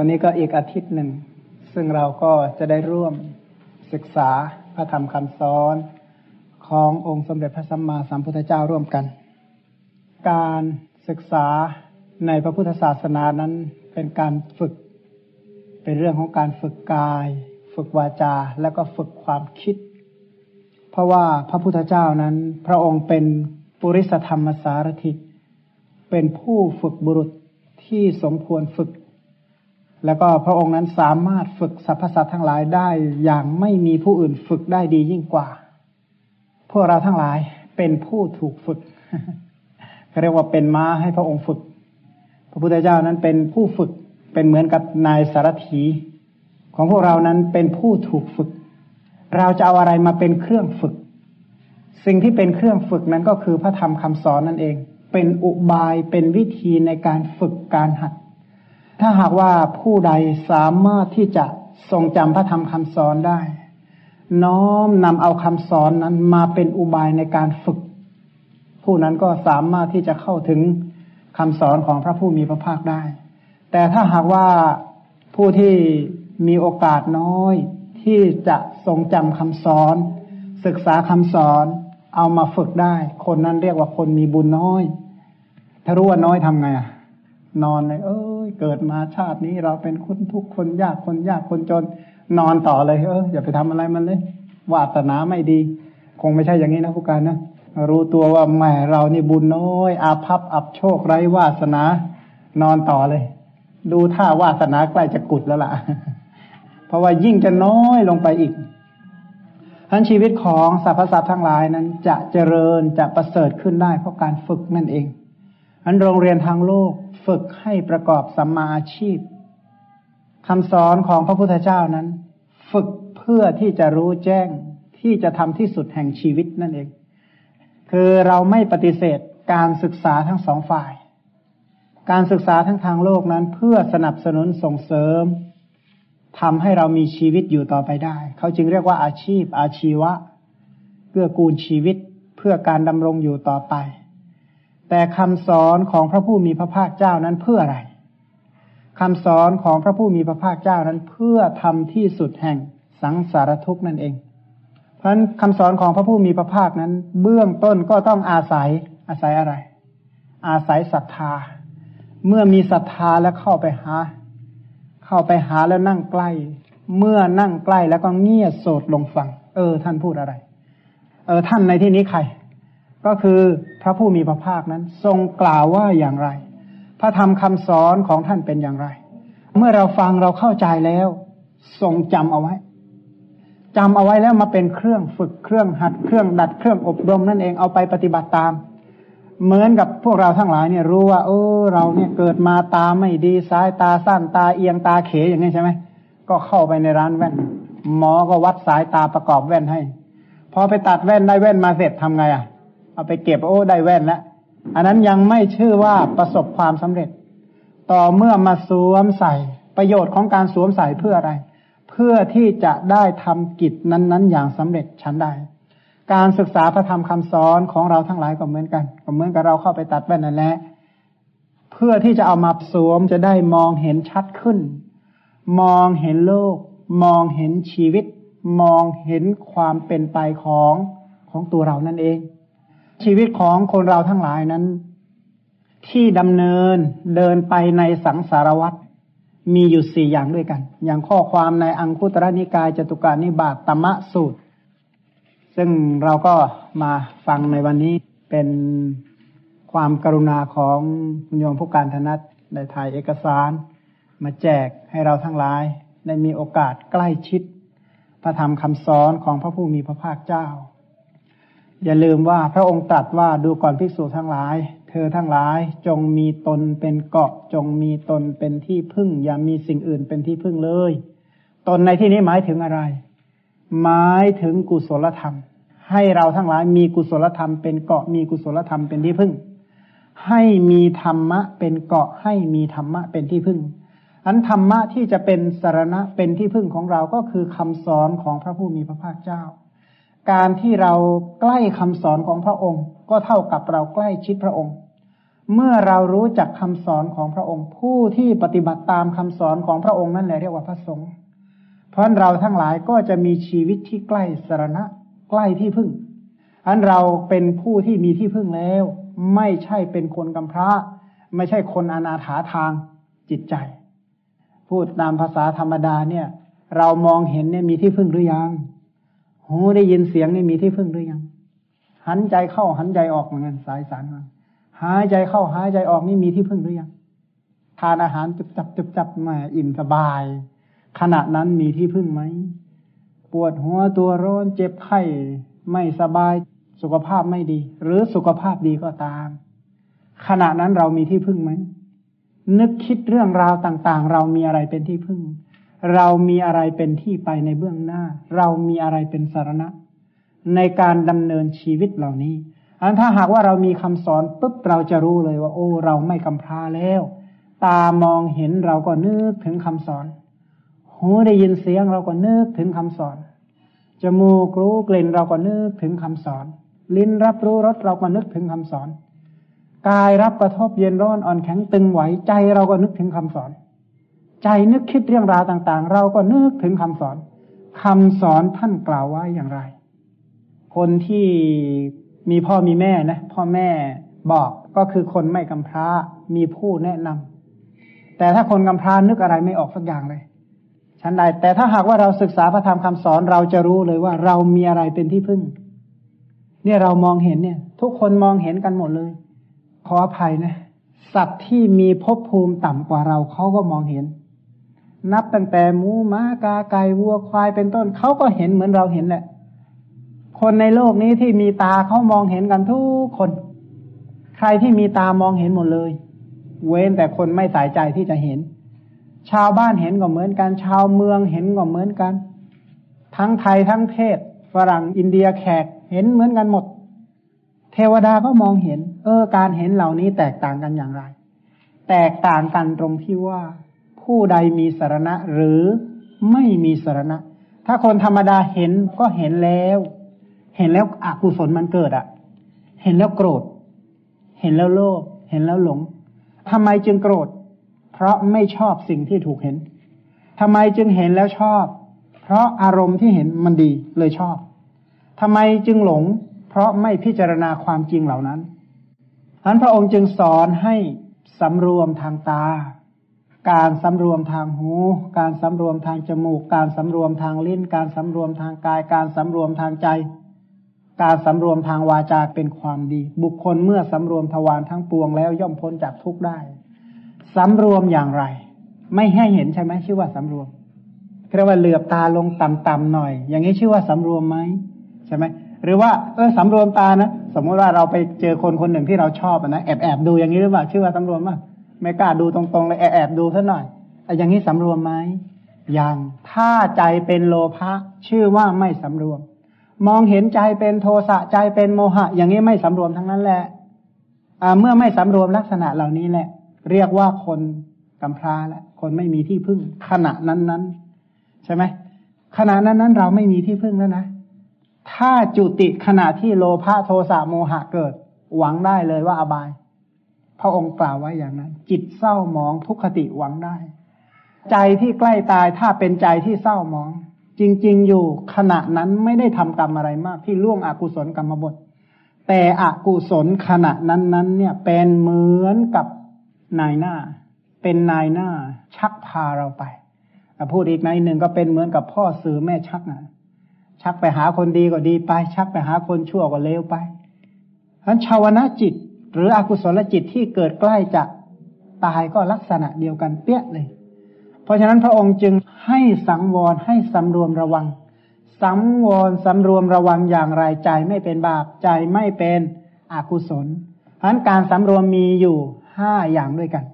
วันนี้ก็อีกอาทิตย์หนึ่ง ซึ่งเราก็จะได้ร่วมศึกษาพระธรรมคำสอนขององค์สมเด็จพระสัมมาสัมพุทธเจ้าร่วมกัน การศึกษาในพระพุทธศาสนานั้นเป็นการฝึก เป็นเรื่องของการฝึกกาย ฝึกวาจา แล้วก็ฝึกความคิด เพราะว่าพระพุทธเจ้านั้น พระองค์เป็นปุริสธรรมสารถิเป็นผู้ฝึกบุรุษที่สมควรฝึก แล้วก็พระองค์นั้นสามารถฝึกสรรพสัตว์ทั้งหลายได้อย่างไม่มีผู้อื่นฝึกได้ดียิ่งกว่า พวกเราทั้งหลายเป็นผู้ถูกฝึกเรียกว่าเป็นม้าให้พระองค์ฝึก พระพุทธเจ้านั้นเป็นผู้ฝึกเป็นเหมือนกับนายสารถี ของพวกเรานั้นเป็นผู้ถูกฝึก เราจะเอาอะไรมาเป็นเครื่องฝึก สิ่งที่เป็นเครื่องฝึกนั้นก็คือพระธรรมคำสอนนั่นเอง เป็นอุบายเป็นวิธีในการฝึกการหัด ถ้าหากว่าผู้ใดสามารถที่จะทรงจำพระธรรมคำสอนได้ น้อมนำเอาคำสอนนั้นมาเป็นอุบายในการฝึก ผู้นั้นก็สามารถที่จะเข้าถึงคำสอนของพระผู้มีพระภาคได้ แต่ถ้าหากว่าผู้ที่มีโอกาสน้อย ที่จะทรงจำคำสอน ศึกษาคำสอนเอามาฝึกได้ คนนั้นเรียกว่าคนมีบุญน้อย ถ้ารู้ว่าน้อยทำไงอะ นอนเลยเอ้ย เกิดมาชาตินี้เราเป็นคนทุกคนยากคนยากคนจนนอนต่อเลยเอออย่าไปทำอะไรมันเลยวาสนาไม่ดี คงไม่ใช่อย่างนี้นะผู้การนะรู้ตัวว่าแม่เรานี่บุญน้อย อาภัพอับโชคไร้วาสนา นอนต่อเลย ดูท่าวาสนาใกล้จะกุดแล้วล่ะ เพราะว่ายิ่งจะน้อยลงไปอีกทั้นชีวิตของสรรพสัตว์ทั้งหลายนั้นจะเจริญจะประเสริฐขึ้นได้เพราะการฝึกนั่นเอง อันโรงเรียนทางโลกฝึกให้ประกอบสัมมาอาชีพคำสอนของพระพุทธเจ้านั้น ฝึกเพื่อที่จะรู้แจ้งที่จะทำที่สุดแห่งชีวิตนั่นเอง คือเราไม่ปฏิเสธการศึกษาทั้งสองฝ่าย การศึกษาทั้งทางโลกนั้นเพื่อสนับสนุนส่งเสริมทำให้เรามีชีวิตอยู่ต่อไปได้ เขาจึงเรียกว่าอาชีพ อาชีวะ เพื่อกูลชีวิตเพื่อการดำรงอยู่ต่อไป แต่คำสอนของพระผู้มีพระภาคเจ้านั้นเพื่ออะไรคำสอนของพระผู้มีพระภาคเจ้านั้นเพื่อทำที่สุดแห่งสังสารทุกข์นั่นเอง เพราะฉะนั้นคำสอนของพระผู้มีพระภาคนั้น เบื้องต้นก็ต้องอาศัยอาศัยอะไร อาศัยศรัทธา เมื่อมีศรัทธาแล้วเข้าไปหา เข้าไปหาแล้วนั่งใกล้ เมื่อนั่งใกล้แล้วก็เงียบโสดลงฟัง เออ ท่านพูดอะไร เออ ท่านในที่นี้ใคร ก็คือพระผู้มีพระภาคนั้น ทรงกล่าวว่าอย่างไร พระธรรมคำสอนของท่านเป็นอย่างไร เมื่อเราฟังเราเข้าใจแล้ว ทรงจำเอาไว้จำเอาไว้แล้วมาเป็นเครื่องฝึกเครื่องหัดเครื่องดัดเครื่องอบรมนั่นเองเอาไปปฏิบัติตาม เหมือนกับพวกเราทั้งหลายเนี่ยรู้ว่า เออเราเนี่ยเกิดมาตาไม่ดีสายตาสั้นตาเอียงตาเขยอย่างนี้ใช่ไหมก็เข้าไปในร้านแว่น หมอก็วัดสายตาประกอบแว่นให้ พอไปตัดแว่นได้แว่นมาเสร็จทำไงอะ เอาไปเก็บโอ้ได้แว่นแล้วอันนั้นยังไม่ชื่อว่าประสบความสำเร็จ ต่อเมื่อมาสวมใส่ ประโยชน์ของการสวมใส่เพื่ออะไร เพื่อที่จะได้ทำกิจนั้น ๆ อย่างสำเร็จชั้นได้การศึกษาพระธรรมคำสอนของเราทั้งหลายก็เหมือนกันก็เหมือนกับเราเข้าไปตัดแว่นนั่นแหละเพื่อที่จะเอามาสวมจะได้มองเห็นชัดขึ้น มองเห็นโลก มองเห็นชีวิต มองเห็นความเป็นไปของของตัวเรานั่นเอง ชีวิตของคนเราทั้งหลายนั้น ที่ดำเนินเดินไปในสังสารวัฏมีอยู่สี่อย่างด้วยกัน อย่างข้อความในอังคุตรนิกายจตุการนิบาตตมะสูตร ซึ่งเราก็มาฟังในวันนี้เป็นความกรุณาของคุณโยมผู้การธนัตได้ถ่ายเอกสาร มาแจกให้เราทั้งหลาย ได้มีโอกาสใกล้ชิด พระธรรมคำสอนของพระผู้มีพระภาคเจ้า อย่าลืมว่าพระองค์ตรัสว่าดูก่อนภิกษุทั้งหลาย เธอทั้งหลายจงมีตนเป็นเกาะจงมีตนเป็นที่พึ่ง อย่ามีสิ่งอื่นเป็นที่พึ่งเลย ตนในที่นี้หมายถึงอะไร หมายถึงกุศลธรรม ให้เราทั้งหลายมีกุศลธรรมเป็นเกาะมีกุศลธรรมเป็นที่พึ่ง ให้มีธรรมะเป็นเกาะให้มีธรรมะเป็นที่พึ่งอันธรรมะที่จะเป็นสารณะเป็นที่พึ่งของเราก็คือคำสอนของพระผู้มีพระภาคเจ้า การที่เราใกล้คำสอนของพระองค์ ก็เท่ากับเราใกล้ชิดพระองค์ เมื่อเรารู้จักคำสอนของพระองค์ ผู้ที่ปฏิบัติตามคำสอนของพระองค์นั่นแหละเรียกว่าพระสงฆ์เพราะเราทั้งหลายก็จะมีชีวิตที่ใกล้สรณะ ใกล้ที่พึ่งอันเราเป็นผู้ที่มีที่พึ่งแล้ว ไม่ใช่เป็นคนกำพร้า ไม่ใช่คนอนาถาทางจิตใจ พูดตามภาษาธรรมดาเนี่ย เรามองเห็นเนี่ยมีที่พึ่งหรือยัง หูได้ยินเสียงนี่มีที่พึ่งหรือยัง หันใจเข้าหันใจออกเหมือนกันสายสารมาหายใจเข้าหายใจออกนี่มีที่พึ่งหรือยัง ทานอาหารจุบจับจุบจับมาอิ่มสบาย ขณะนั้นมีที่พึ่งไหม ปวดหัวตัวร้อนเจ็บไข้ไม่สบายสุขภาพไม่ดี หรือสุขภาพดีก็ตาม ขณะนั้นเรามีที่พึ่งไหม นึกคิดเรื่องราวต่าง ๆ เรามีอะไรเป็นที่พึ่ง เรามีอะไรเป็นที่ไปในเบื้องหน้า เรามีอะไรเป็นสารณะ ในการดำเนินชีวิตเหล่านี้อันถ้าหากว่าเรามีคำสอนปุ๊บเราจะรู้เลยว่า โอ้ เราไม่กำพร้าแล้ว ตามองเห็นเราก็นึกถึงคำสอน หูได้ยินเสียงเราก็นึกถึงคำสอน จมูกรู้กลิ่นเราก็นึกถึงคำสอน ลิ้นรับรู้รสเราก็นึกถึงคำสอน กายรับกระทบเย็นร้อนอ่อนแข็งตึงไหวใจเราก็นึกถึงคำสอน ใจนึกคิดเรื่องราวต่าง ๆ เราก็นึกถึงคำสอนคำสอนท่านกล่าวว่าอย่างไร คนที่มีพ่อมีแม่นะ พ่อแม่บอกก็คือคนไม่กำพร้ามีผู้แนะนำแต่ถ้าคนกำพร้านึกอะไรไม่ออกสักอย่างเลยฉันใดแต่ถ้าหากว่าเราศึกษาพระธรรมคำสอนเราจะรู้เลยว่าเรามีอะไรเป็นที่พึ่ง เนี่ยเรามองเห็นเนี่ย ทุกคนมองเห็นกันหมดเลย ขออภัยนะ สัตว์ที่มีภพภูมิต่ำกว่าเราเขาก็มองเห็น นับตั้งแต่หมูม้ากาไก่วัวควายเป็นต้นเขาก็เห็นเหมือนเราเห็นแหละ คนในโลกนี้ที่มีตาเขามองเห็นกันทุกคน ใครที่มีตามองเห็นหมดเลย เว้นแต่คนไม่สายใจที่จะเห็น ชาวบ้านเห็นก็เหมือนกัน ชาวเมืองเห็นก็เหมือนกัน ทั้งไทยทั้งเทศฝรั่งอินเดียแขกเห็นเหมือนกันหมด เทวดาก็มองเห็น เออ การเห็นเหล่านี้แตกต่างกันอย่างไร แตกต่างกันตรงที่ว่า ผู้ใดมีสารณะหรือไม่มีสารณะ ถ้าคนธรรมดาเห็นก็เห็นแล้ว เห็นแล้วอกุศลมันเกิดอะ่ะ เห็นแล้วโกรธ เห็นแล้วโลภเห็นแล้วหลงทำไมจึงโกรธ เพราะไม่ชอบสิ่งที่ถูกเห็นทำไมจึงเห็นแล้วชอบ เพราะอารมณ์ที่เห็นมันดีเลยชอบทำไมจึงหลง เพราะไม่พิจารณาความจริงเหล่านั้นอันพระองค์จึงสอนให้สำรวมทางตา การสำรวมทางหู การสำรวมทางจมูก การสำรวมทางลิ้น การสำรวมทางกาย การสำรวมทางใจ การสำรวมทางวาจาเป็นความดี บุคคลเมื่อสำรวมทวารทั้งปวงแล้วย่อมพ้นจากทุกข์ได้สำรวมอย่างไร ไม่ให้เห็นใช่ไหมชื่อว่าสำรวมเรียกว่าเหลือบตาลงต่ำๆหน่อย อย่างนี้ชื่อว่าสำรวมไหมใช่ไหมหรือว่าเออสำรวมตานะ สมมติว่าเราไปเจอคนคนหนึ่งที่เราชอบนะแอบแอบดูอย่างนี้หรือเปล่าชื่อว่าสำรวมป่ะ ไม่กล้าดูตรงๆเลยแอบแอบดูซะหน่อยอย่างนี้สำรวมไหมยังถ้าใจเป็นโลภะชื่อว่าไม่สำรวม มองเห็นใจเป็นโทสะใจเป็นโมหะ อย่างนี้ไม่สำรวมทั้งนั้นแหละเมื่อไม่สำรวมลักษณะเหล่านี้แหละ เรียกว่าคนกำพร้าและคนไม่มีที่พึ่ง ขณะนั้นนั้นใช่ไหมขณะนั้นนั้นเราไม่มีที่พึ่งแล้วนะ ถ้าจุติขณะที่โลภะโทสะโมหะเกิด หวังได้เลยว่าอบาย พระองค์กล่าวไว้อย่างนั้น จิตเศร้าหมองทุกขติหวังได้ ใจที่ใกล้ตายถ้าเป็นใจที่เศร้าหมอง จริง ๆ อยู่ขณะนั้นไม่ได้ทำกรรมอะไรมากที่ล่วงอกุศลกรรมบท แต่อกุศลขณะนั้นๆ เนี่ยเป็นเหมือนกับนายหน้า เป็นนายหน้า ชักพาเราไปพูดอีกในหนึ่งก็เป็นเหมือนกับพ่อสื่อแม่ชักนะชักไปหาคนดีก็ดีไป ชักไปหาคนชั่วก็เลวไปฉะนั้นชาวนะจิต หรืออกุศลจิตที่เกิดใกล้จะตายก็ลักษณะเดียวกันเปี้ยเลย เพราะฉะนั้นพระองค์จึงให้สังวรให้สำรวมระวัง สังวรสำรวมระวังอย่างไรใจไม่เป็นบาปใจไม่เป็นอกุศลเพราะนั้นการสำรวมมีอยู่ห้าอย่างด้วยกัน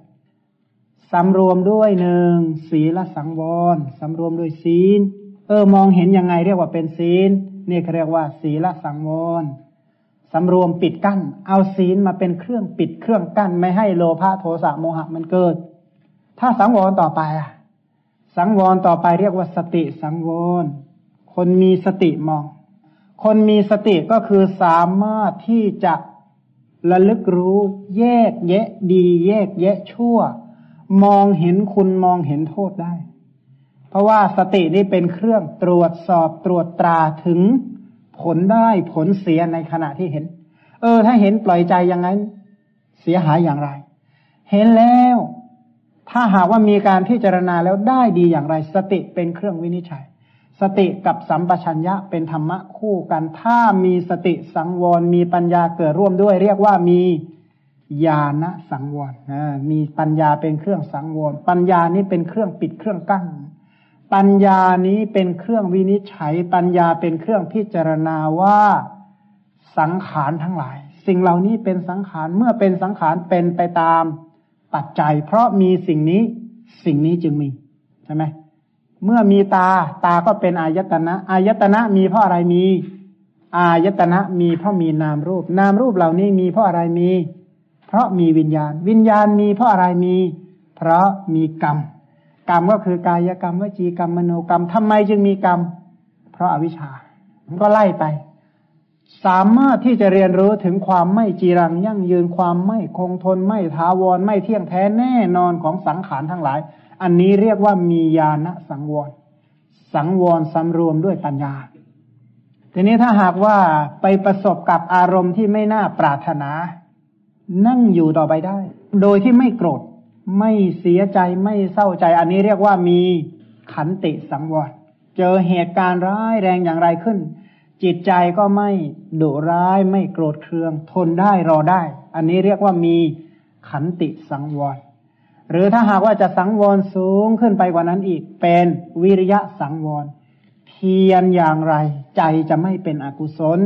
สำรวมด้วยหนึ่งศีลสังวรสำรวมด้วยศีล เออมองเห็นยังไงเรียกว่าเป็นศีลนี่เขาเรียกว่า ศีลสังวร สำรวมปิดกั้น เอาศีลมาเป็นเครื่องปิดเครื่องกั้น ไม่ให้โลภะโทสะโมหะมันเกิด ถ้าสังวรต่อไปอะ สังวรต่อไปเรียกว่าสติสังวร คนมีสติมอง คนมีสติก็คือสามารถที่จะระลึกรู้แยกแยะดีแยกแยะชั่ว มองเห็นคุณมองเห็นโทษได้ เพราะว่าสตินี่เป็นเครื่องตรวจสอบตรวจตราถึง ผลได้ผลเสียในขณะที่เห็น เออ ถ้าเห็นปล่อยใจอย่างนั้น เสียหายอย่างไร เห็นแล้ว ถ้าหากว่ามีการพิจารณาแล้วได้ดีอย่างไร สติเป็นเครื่องวินิจฉัย สติกับสัมปชัญญะเป็นธรรมะคู่กัน ถ้ามีสติสังวรมีปัญญาเกิดร่วมด้วย เรียกว่ามีญาณสังวรมีปัญญาเป็นเครื่องสังวรปัญญานี้เป็นเครื่องปิดเครื่องกั้น ปัญญานี้เป็นเครื่องวินิจฉัย ปัญญาเป็นเครื่องพิจารณาว่าสังขารทั้งหลาย สิ่งเหล่านี้เป็นสังขารเมื่อเป็นสังขารเป็นไปตามปัจจัย เพราะมีสิ่งนี้สิ่งนี้จึงมีใช่ไหมเมื่อมีตาตาก็เป็นอายตนะอายตนะมีเพราะอะไรมี อายตนะมีเพราะมีนามรูป นามรูปเหล่านี้มีเพราะอะไรมี เพราะมีวิญญาณ วิญญาณมีเพราะอะไรมี เพราะมีกรรม กรรมก็คือกายกรรมวจีกรรมมโนกรรมทำไมจึงมีกรรม เพราะอาวิชชาก็ไล่ไป สามารถที่จะเรียนรู้ถึงความไม่จีรังยั่งยืนความไม่คงทนไม่ท้าวรไม่เที่ยงแท้แน่นอนของสังขารทั้งหลาย อันนี้เรียกว่ามีญาณสังวร สังวรสำรวมด้วยปัญญาทีนี้ถ้าหากว่าไปประสบกับอารมณ์ที่ไม่น่าปรารถนา นั่งอยู่ต่อไปได้ โดยที่ไม่โกรธ ไม่เสียใจไม่เศร้าใจ อันนี้เรียกว่ามีขันติสังวรเจอเหตุการณ์ร้ายแรงอย่างไรขึ้น จิตใจก็ไม่ดุร้ายไม่โกรธเคือง ทนได้รอได้ อันนี้เรียกว่ามีขันติสังวรหรือถ้าหากว่าจะสังวรสูงขึ้นไปกว่านั้นอีก เป็นวิริยะสังวรเพียรอย่างไร ใจจะไม่เป็นอกุศล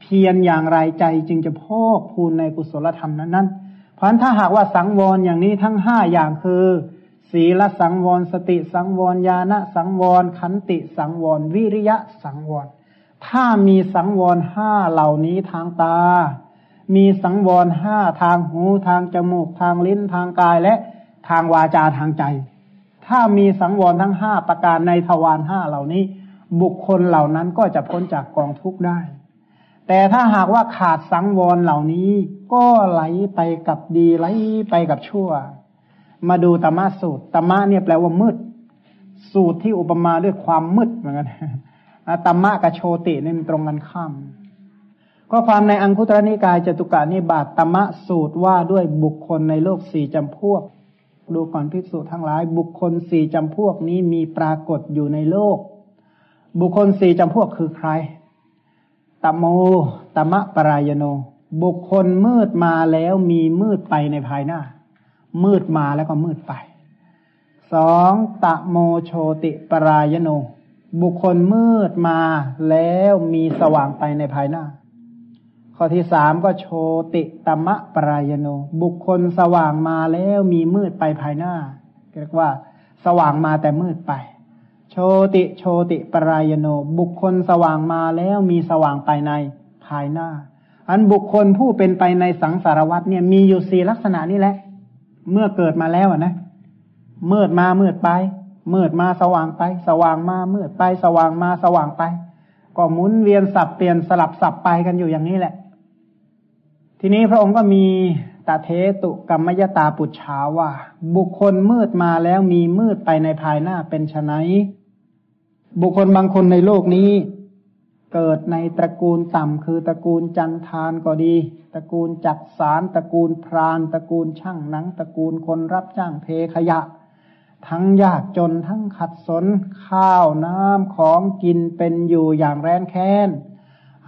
เพียรอย่างไรใจจึงจะพอกพูนในกุศลธรรมนั้นนั้น เพราะถ้าหากว่าสังวรอย่างนี้ทั้งห้าอย่างคือ ศีลสังวรสติสังวรญาณสังวรขันติสังวรวิริยะสังวร ถ้ามีสังวรห้าเหล่านี้ทางตา มีสังวรห้าทางหูทางจมูกทางลิ้นทางกายและทางวาจาทางใจ ถ้ามีสังวรทั้งห้าประการในทวารห้าเหล่านี้ บุคคลเหล่านั้นก็จะพ้นจากกองทุกข์ได้ แต่ถ้าหากว่าขาดสังวรเหล่านี้ ก็ไหลไปกับดีไหลไปกับชั่ว มาดูตมะสูตรตมะเนี่ยแปลว่ามืด สูตรที่อุปมาด้วยความมืดเหมือนกันตมะกับโชตินี่มันตรงกันข้ามก็ความในอังคุตรนิกายจตุกานิบาตตมะสูตรว่าด้วยบุคคลในโลกสี่จำพวก ดูก่อนพิสูจทั้งหลาย บุคคลสี่จำพวกนี้มีปรากฏอยู่ในโลก บุคคลสี่จำพวกคือใคร ตโมตมะปรายโน บุคคลมืดมาแล้วมีมืดไปในภายหน้า มืดมาแล้วก็มืดไปสองตะโมโชติปรายโน บุคคลมืดมาแล้วมีสว่างไปในภายหน้า ข้อที่สามก็โชติตมะปรายโน บุคคลสว่างมาแล้วมีมืดไปภายหน้าเรียกว่า สว่างมาแต่มืดไป โชติโชติปรายโน บุคคลสว่างมาแล้วมีสว่างไปในภายหน้า อันบุคคลผู้เป็นไปในสังสารวัตเนี่ยมีอยู่สี่ลักษณะนี้แหละ เมื่อเกิดมาแล้วนะมืดมามืดไปมืดมาสว่างไป สว่างมามืดไป สว่างมาสว่างไป ก็หมุนเวียนสับเปลี่ยนสลับสับไปกันอยู่อย่างนี้แหละ ทีนี้พระองค์ก็มีตาเทตุกรรมยตาปุจฉาว่า บุคคลมืดมาแล้วมีมืดไปในภายหน้าเป็นไน บุคคลบางคนในโลกนี้ เกิดในตระกูลต่ำคือตระกูลจันทานก็ดี ตระกูลจักสารตระกูลพรานตระกูลช่างหนัง ตระกูลคนรับจ้างเทขยะ ทั้งยากจนทั้งขัดสน ข้าวน้ำของกินเป็นอยู่อย่างแร้นแค้น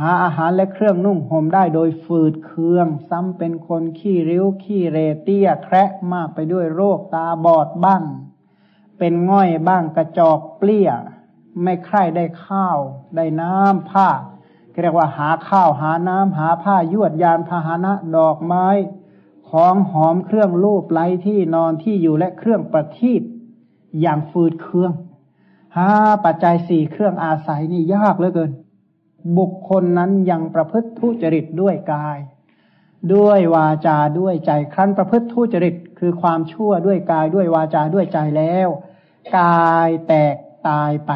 หาอาหารและเครื่องนุ่งห่มได้โดยฝืดเคือง ซ้ำเป็นคนขี้ริ้วขี้เรเตี้ยแคระมากไปด้วยโรคตาบอดบ้าง เป็นง่อยบ้างกระจอกเปลี้ย ไม่ใคร่ได้ข้าว ได้น้ำผ้าเรียกว่าหาข้าวหาน้ำหาผ้ายวดยานพาหนะดอกไม้ ของหอมเครื่องรูปไล้ที่นอนที่อยู่และเครื่องประทีปอย่างฟืดเครื่องหาปัจจัยสี่เครื่องอาศัยนี่ยากเหลือเกิน บุคคลนั้นยังประพฤติทุจริตด้วยกาย ด้วยวาจาด้วยใจครั้นประพฤติทุจริตคือความชั่วด้วยกายด้วยวาจาด้วยใจแล้ว กายแตกตายไป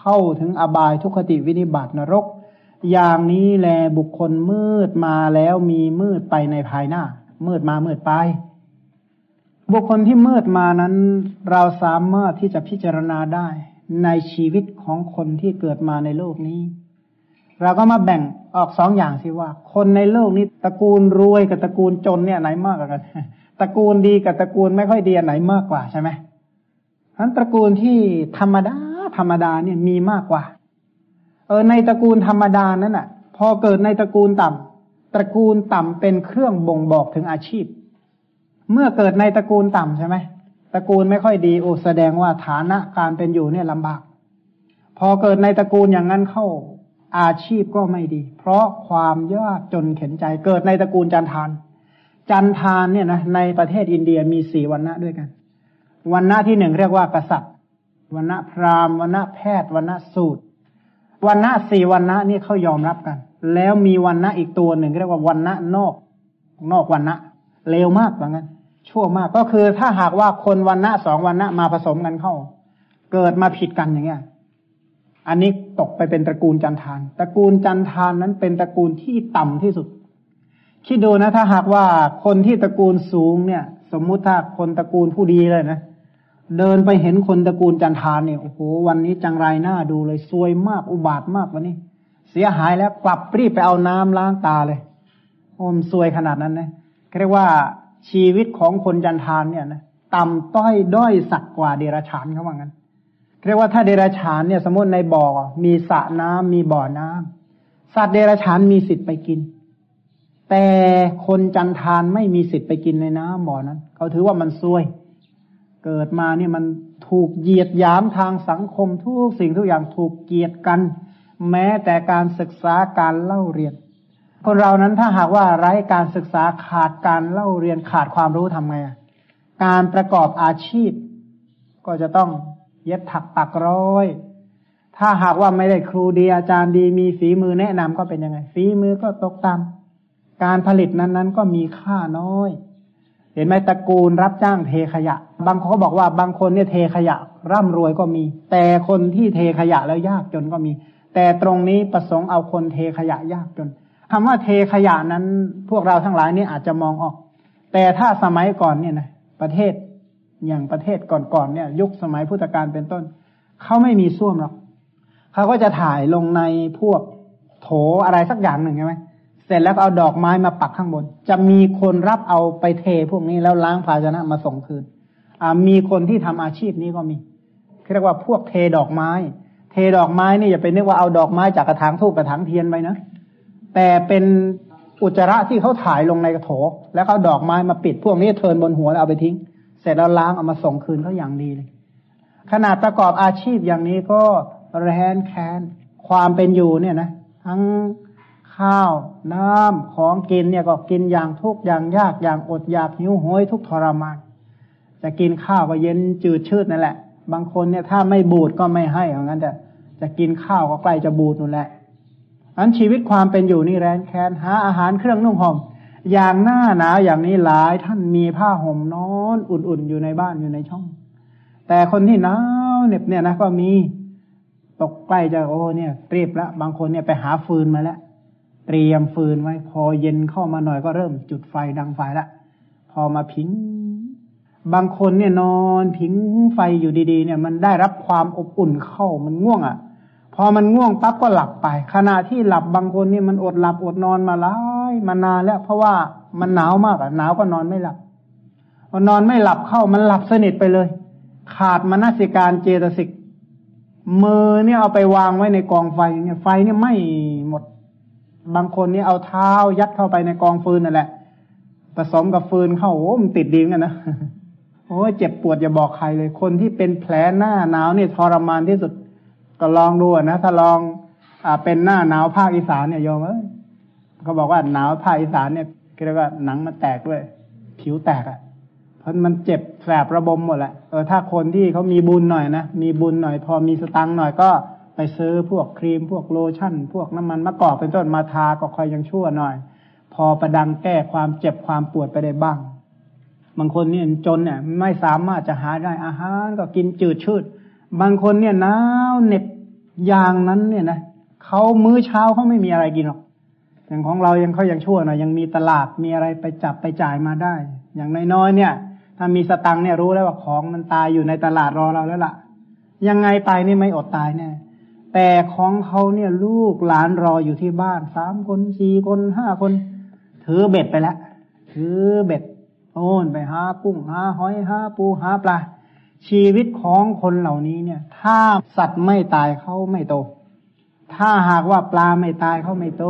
เข้าถึงอบายทุคติวินิบาตนรก อย่างนี้แลบุคคลมืดมาแล้วมีมืดไปในภายหน้า มืดมามืดไป บุคคลที่มืดมานั้น เราสามารถที่จะพิจารณาได้ ในชีวิตของคนที่เกิดมาในโลกนี้ เราก็มาแบ่งออกสองอย่างสิว่า คนในโลกนี้ตระกูลรวยกับตระกูลจนเนี่ยไหนมากกว่ากันตระกูลดีกับตระกูลไม่ค่อยดีไหนมากกว่าใช่ไหมทั้นตระกูลที่ธรรมดา ธรรมดาเนี่ยมีมากกว่า เออในตระกูลธรรมดานั้นอะ พอเกิดในตระกูลต่ำตระกูลต่ำเป็นเครื่องบ่งบอกถึงอาชีพ เมื่อเกิดในตระกูลต่ำใช่ไหมตระกูลไม่ค่อยดีโอ้แสดงว่าฐานะการเป็นอยู่เนี่ยลำบาก พอเกิดในตระกูลอย่างนั้นเข้าอาชีพก็ไม่ดี เพราะความยากจนเข็นใจเกิดในตระกูลจันทาน จันทานเนี่ยนะในประเทศอินเดียมีสี่วันณะด้วยกัน วันณะที่หนึ่งเรียกว่ากษัตริย์ วันณะพราหมณ์วันณะแพทย์วันณะสูตรวันณะสี่วันณะนี่เขายอมรับกัน แล้วมีวันณะอีกตัวหนึ่งเรียกว่าวันณะนอก นอกวันณะเลวมากเหมือนกันชั่วมากก็คือถ้าหากว่าคนวันณะสองวันณะมาผสมกันเข้า เกิดมาผิดกันอย่างเงี้ย อันนี้ตกไปเป็นตระกูลจันทาน ตระกูลจันทานนั้นเป็นตระกูลที่ต่ำที่สุดคิดดูนะถ้าหากว่าคนที่ตระกูลสูงเนี่ย สมมุติถ้าคนตระกูลผู้ดีเลยนะ เดินไปเห็นคนตระกูลจันทานเนี่ยโอ้โหวันนี้จังไรหน้าดูเลยซวยมากอุบาทมากวันนี้ เสียหายแล้วกลับรีบไปเอาน้ำล้างตาเลยโอ้มซวยขนาดนั้นนะเรียกว่าชีวิตของคนจันทานเนี่ยนะต่ำต้อยด้อยสักกว่าเดรัจฉานเขาว่างั้นเรียกว่าถ้าเดรัจฉานเนี่ยสมมติในบ่อมีสระน้ำมีบ่อน้ำสัตว์เดรัจฉานมีสิทธิ์ไปกิน แต่คนจันทานไม่มีสิทธิ์ไปกินในน้ำบ่อนั้นเขาถือว่ามันซวยเเกิดมาเนี่ยมันถูกเหยียดยามทางสังคมทุกสิ่งทุกอย่างถูกเกียดกัน แม้แต่การศึกษาการเล่าเรียน คนเรานั้นถ้าหากว่าไร้การศึกษาขาดการเล่าเรียนขาดความรู้ทำไงการประกอบอาชีพ ก็จะต้องเย็บถักปักร้อย ถ้าหากว่าไม่ได้ครูดีอาจารย์ดีมีฝีมือแนะนำก็เป็นยังไงฝีมือก็ตกต่ำการผลิตนั้นๆ ก็มีค่าน้อย ห็นไหมตระกูลรับจ้างเทขยะ บางคนก็บอกว่าบางคนเนี่ยเทขยะ ร่ำรวยก็มี แต่คนที่เทขยะแล้วยากจนก็มี แต่ตรงนี้ประสงค์เอาคนเทขยะยากจนคำว่าเทขยะนั้น พวกเราทั้งหลายนี่อาจจะมองออก แต่ถ้าสมัยก่อนเนี่ยนะประเทศอย่างประเทศก่อนๆเนี่ย ยุคสมัยพุทธกาลเป็นต้นเขาไม่มีส้วมหรอกเขาก็จะถ่ายลงในพวกโถอะไรสักอย่างหนึ่งใช่ไหม เสร็จแล้วเอาดอกไม้มาปักข้างบน จะมีคนรับเอาไปเทพวกนี้แล้วล้างภาชนะมาส่งคืนมีคนที่ทำอาชีพนี้ก็มีเรียกว่าพวกเทดอกไม้ เทดอกไม้นี่อย่าไปนึกว่าเอาดอกไม้จากกระถางทูบกระถางเทียนไปนะ แต่เป็นอุจจาระที่เขาถ่ายลงในกระโถ แล้วเขาดอกไม้มาปิดพวกนี้เทินบนหัวแล้วเอาไปทิ้ง เสร็จแล้วล้างเอามาส่งคืนเขาอย่างดีเลย ขนาดประกอบอาชีพอย่างนี้ก็แรนแค้นความเป็นอยู่เนี่ยนะ ทั้ง ข้าว น้ำของกินเนี่ยก็กินอย่างทุกอย่างยากอย่างอดอยากหิวโหยทุกทรมานจะกินข้าวก็เย็นจืดชืดนั่นแหละ บางคนเนี่ยถ้าไม่บูดก็ไม่ให้เหมือนกันแต่จะกินข้าวก็ใกล้จะบูดนู่นแหละอันชีวิตความเป็นอยู่นี่แรนแค้นหาอาหารเครื่องนุ่งห่มอย่างหน้าหนาวอย่างนี้หลายท่านมีผ้าห่มนอนอุ่นๆอยู่ในบ้านอยู่ในช่อง แต่คนที่หนาวเหน็บเนี่ยนะก็มีตกใกล้จะโอ้เนี่ยเรียบล้วบางคนเนี่ยไปหาฟืนมาแล้ว เตรียมฟืนไว้ พอเย็นเข้ามาหน่อยก็เริ่มจุดไฟดังไฟละ พอมาพิง บางคนเนี่ยนอนพิงไฟอยู่ดีๆ เนี่ย มันได้รับความอบอุ่นเข้ามันง่วงอะ่ะ พอมันง่วงปั๊บก็หลับไป ขณะที่หลับบางคนเนี่ยมันอดหลับอดนอนมาหลายมานานแล้ว เพราะว่ามันหนาวมากอะ่ะหนาวก็นอนไม่หลับพอนอนไม่หลับเข้ามันหลับสนิทไปเลย ขาดมนสิการเจตสิกมือเนี่ยเอาไปวางไว้ในกองไฟเนี่ยไฟเนี่ยไม่หมด บางคนนี่เอาเท้ายัดเข้าไปในกองฟืนนั่นแหละ ผสมกับฟืนเข้าโอ้มันติดดินกันนะโอ้เจ็บปวดอย่าบอกใครเลย คนที่เป็นแผลหน้าหนาวนี่ทรมานที่สุดก็ลองดูนะถ้าลองอ่าเป็นหน้าหนาวภาคอีสานเนี่ยโยมเอ้ยเขาบอกว่าหนาวภาคอีสานเนี่ยเรียกว่าหนังมันแตกด้วย ผิวแตกอะ่ะ เพราะมันเจ็บแสบระบมหมดแหละเออถ้าคนที่เขามีบุญหน่อยนะมีบุญหน่อย พอมีสตังค์หน่อยก็ ไปซื้อพวกครีมพวกโลชั่น พวกน้ำมันมะกอกเป็นต้นมาทาก็คอยยังชั่วหน่อย พอประดังแก้ความเจ็บความปวดไปได้บ้าง บางคนเนี่ยจนเนี่ยไม่สามารถจะหาได้อาหารก็กินจืดชืด บางคนเนี่ยหนาวเหน็บอย่างนั้นเนี่ยนะเขามื้อเช้าเขาไม่มีอะไรกินหรอกอย่างของเรายังเขายังชั่วหน่อยยังมีตลาดมีอะไรไปจับไปจ่ายมาได้ อย่างน้อยๆเนี่ย ถ้ามีสตังค์เนี่ยรู้แล้วว่าของมันตายอยู่ในตลาดรอเราแล้วล่ะ ยังไงไปนี่ไม่อดตายแน่ แต่ของเขาเนี่ยลูกหลานรออยู่ที่บ้านสามคนสี่คนห้าคน ถือเบ็ดไปแล้วถือเบ็ดโอนไปหากุ้งหาหอยหาปูหาปลาชีวิตของคนเหล่านี้เนี่ย ถ้าสัตว์ไม่ตายเขาไม่โต ถ้าหากว่าปลาไม่ตายเขาไม่โต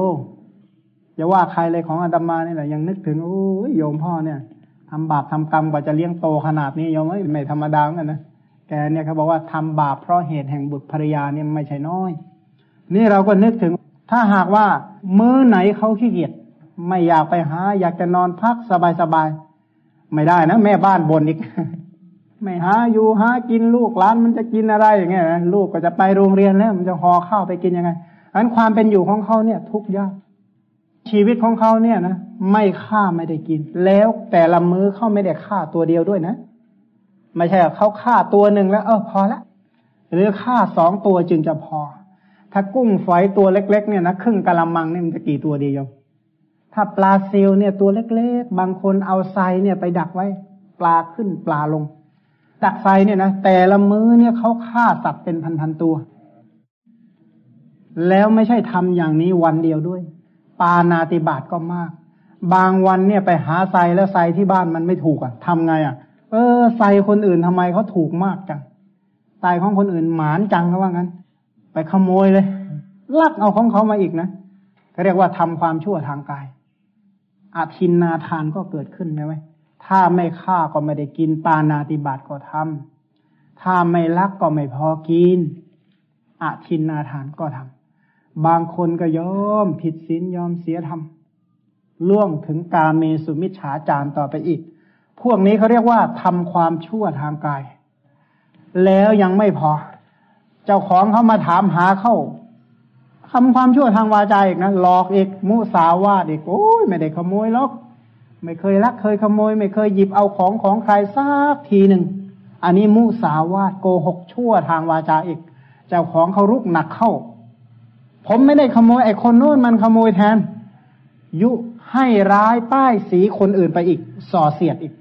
อย่าว่าใครเลยของอาตมาเนี่ยแหละยังนึกถึงโอ้ยโยมพ่อเนี่ยทำบาปทำกรรมกว่าจะเลี้ยงโตขนาดนี้โยมไม่ธรรมดาเหมือนกันนะ แกเนี่ยเขาบอกว่าทำบาปเพราะเหตุแห่งบุตรภรรยาเนี่ยไม่ใช่น้อย นี่เราก็นึกถึง ถ้าหากว่ามื้อไหนเขาขี้เกียจไม่อยากไปหา อยากจะนอนพักสบายๆไม่ได้นะแม่บ้านบ่นอีก ไม่หาอยู่หากินลูกหลานมันจะกินอะไรอย่างเงี้ยนะลูกก็จะไปโรงเรียนแล้ว มันจะห่อข้าวไปกินยังไงอันความเป็นอยู่ของเขาเนี่ย ทุกข์ยากชีวิตของเขาเนี่ยนะไม่ฆ่าไม่ได้กิน แล้วแต่ละมื้อเขาไม่ได้ฆ่าตัวเดียวด้วยนะ ไม่ใช่เขาฆ่าตัวหนึ่งแล้ว เออพอละหรือฆ่าสองตัวจึงจะพอ ถ้ากุ้งฝอยตัวเล็ก ๆ เนี่ยนะครึ่งกะละมังเนี่ยมันจะกี่ตัวเดียวถ้าปลาซิลเนี่ยตัวเล็กๆ บางคนเอาไซเนี่ยไปดักไว้ ปลาขึ้นปลาลง ดักไซเนี่ยนะแต่ละมื้อเนี่ยเขาฆ่าสัตว์เป็นพันๆตัว แล้วไม่ใช่ทำอย่างนี้วันเดียวด้วย ปานาติบาตก็มาก บางวันเนี่ยไปหาไซแล้วไซที่บ้านมันไม่ถูกอะทำไงอะ เออ ใส่คนอื่นทำไมเขาถูกมากจังตายของคนอื่นหมานจังเขาว่างั้น ไปขโมยเลยลักเอาของเขามาอีกนะเขาเรียกว่าทำความชั่วทางกายอาทินนาทานก็เกิดขึ้นไหมไว้ถ้าไม่ฆ่าก็ไม่ได้กินปานาติบาตก็ทำถ้าไม่ลักก็ไม่พอกินอาทินนาทานก็ทำบางคนก็ยอมผิดศีลยอมเสียธรรมล่วงถึงกาเมสุมิชฉาจารต่อไปอีก พวกนี้เขาเรียกว่าทำความชั่วทางกาย แล้วยังไม่พอ เจ้าของเขามาถามหาเข้าทำความชั่วทางวาจาอีกนะหลอกอีกมุสาวาดอีกโอ้ยไม่ได้ขโมยหรอกไม่เคยลักเคยขโมย ไม่เคยหยิบเอาของของใครสักทีหนึ่งอันนี้มุสาวาดโกหกชั่วทางวาจาอีก เจ้าของเขารุกหนักเข้า ผมไม่ได้ขโมยไอ้คนโน้นมันขโมยแทน ยุให้ร้ายป้ายสีคนอื่นไปอีกส่อเสียดอีก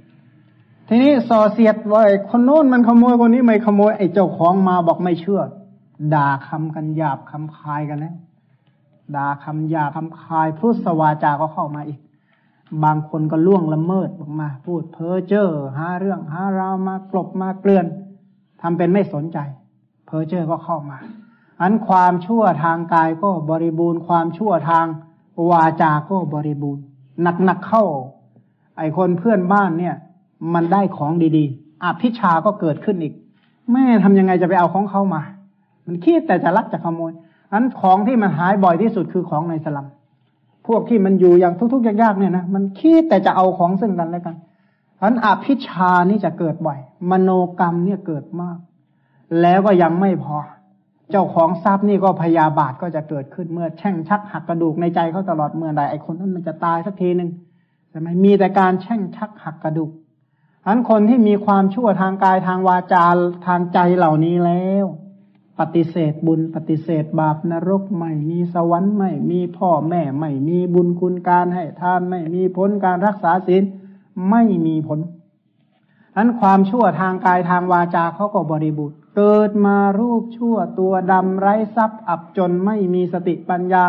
ทีนี้ส่อเสียดว่าคนโน้นมันขโมยคนนี้ไม่ขโมยไอ้เจ้าของมาบอกไม่เชื่อ ด่าคำกันหยาบคำคายกันแล้วด่าคำหยาบคำคายพุทธวาจาก็เข้ามาอีก บางคนก็ล่วงละเมิดออกมา พูดเพ้อเจ้อหาเรื่องหาราวมากลบมาเกลื่อนทำเป็นไม่สนใจ เพ้อเจ้อก็เข้ามา อันความชั่วทางกายก็บริบูรณ์ความชั่วทางวาจาก็บริบูรณ์หนักๆเข้า ไอ้คนเพื่อนบ้านเนี่ย มันได้ของดีๆอภิชาก็เกิดขึ้นอีก แม่ทำยังไงจะไปเอาของเขามา มันคิดแต่จะลักจะขโมยอันของที่มันหายบ่อยที่สุดคือของในสลัม พวกที่มันอยู่อย่างทุกๆยากๆเนี่ยนะมันคิดแต่จะเอาของซึ่งกันและกันอันอภิชานี่จะเกิดบ่อย มโนกรรมเนี่ยเกิดมาก แล้วก็ยังไม่พอ เจ้าของทรัพย์นี่ก็พยาบาทก็จะเกิดขึ้นเมื่อแช่งชักหักกระดูกในใจเขาตลอดเมื่อใดไอคนนั้นมันจะตายสักทีหนึ่งใช่ไหมมีแต่การแช่งชักหักกระดูก อันคนที่มีความชั่วทางกายทางวาจาทางใจเหล่านี้แล้ว ปฏิเสธบุญปฏิเสธบาปนรกไม่มีสวรรค์ไม่มีพ่อแม่ไม่มีบุญคุณการให้ทานไม่มีผลการรักษาศีลไม่มีผลอันความชั่วทางกายทางวาจาเขาก็บริบูรณ์เกิดมารูปชั่วตัวดำไร้ทรัพย์ อับจนไม่มีสติปัญญา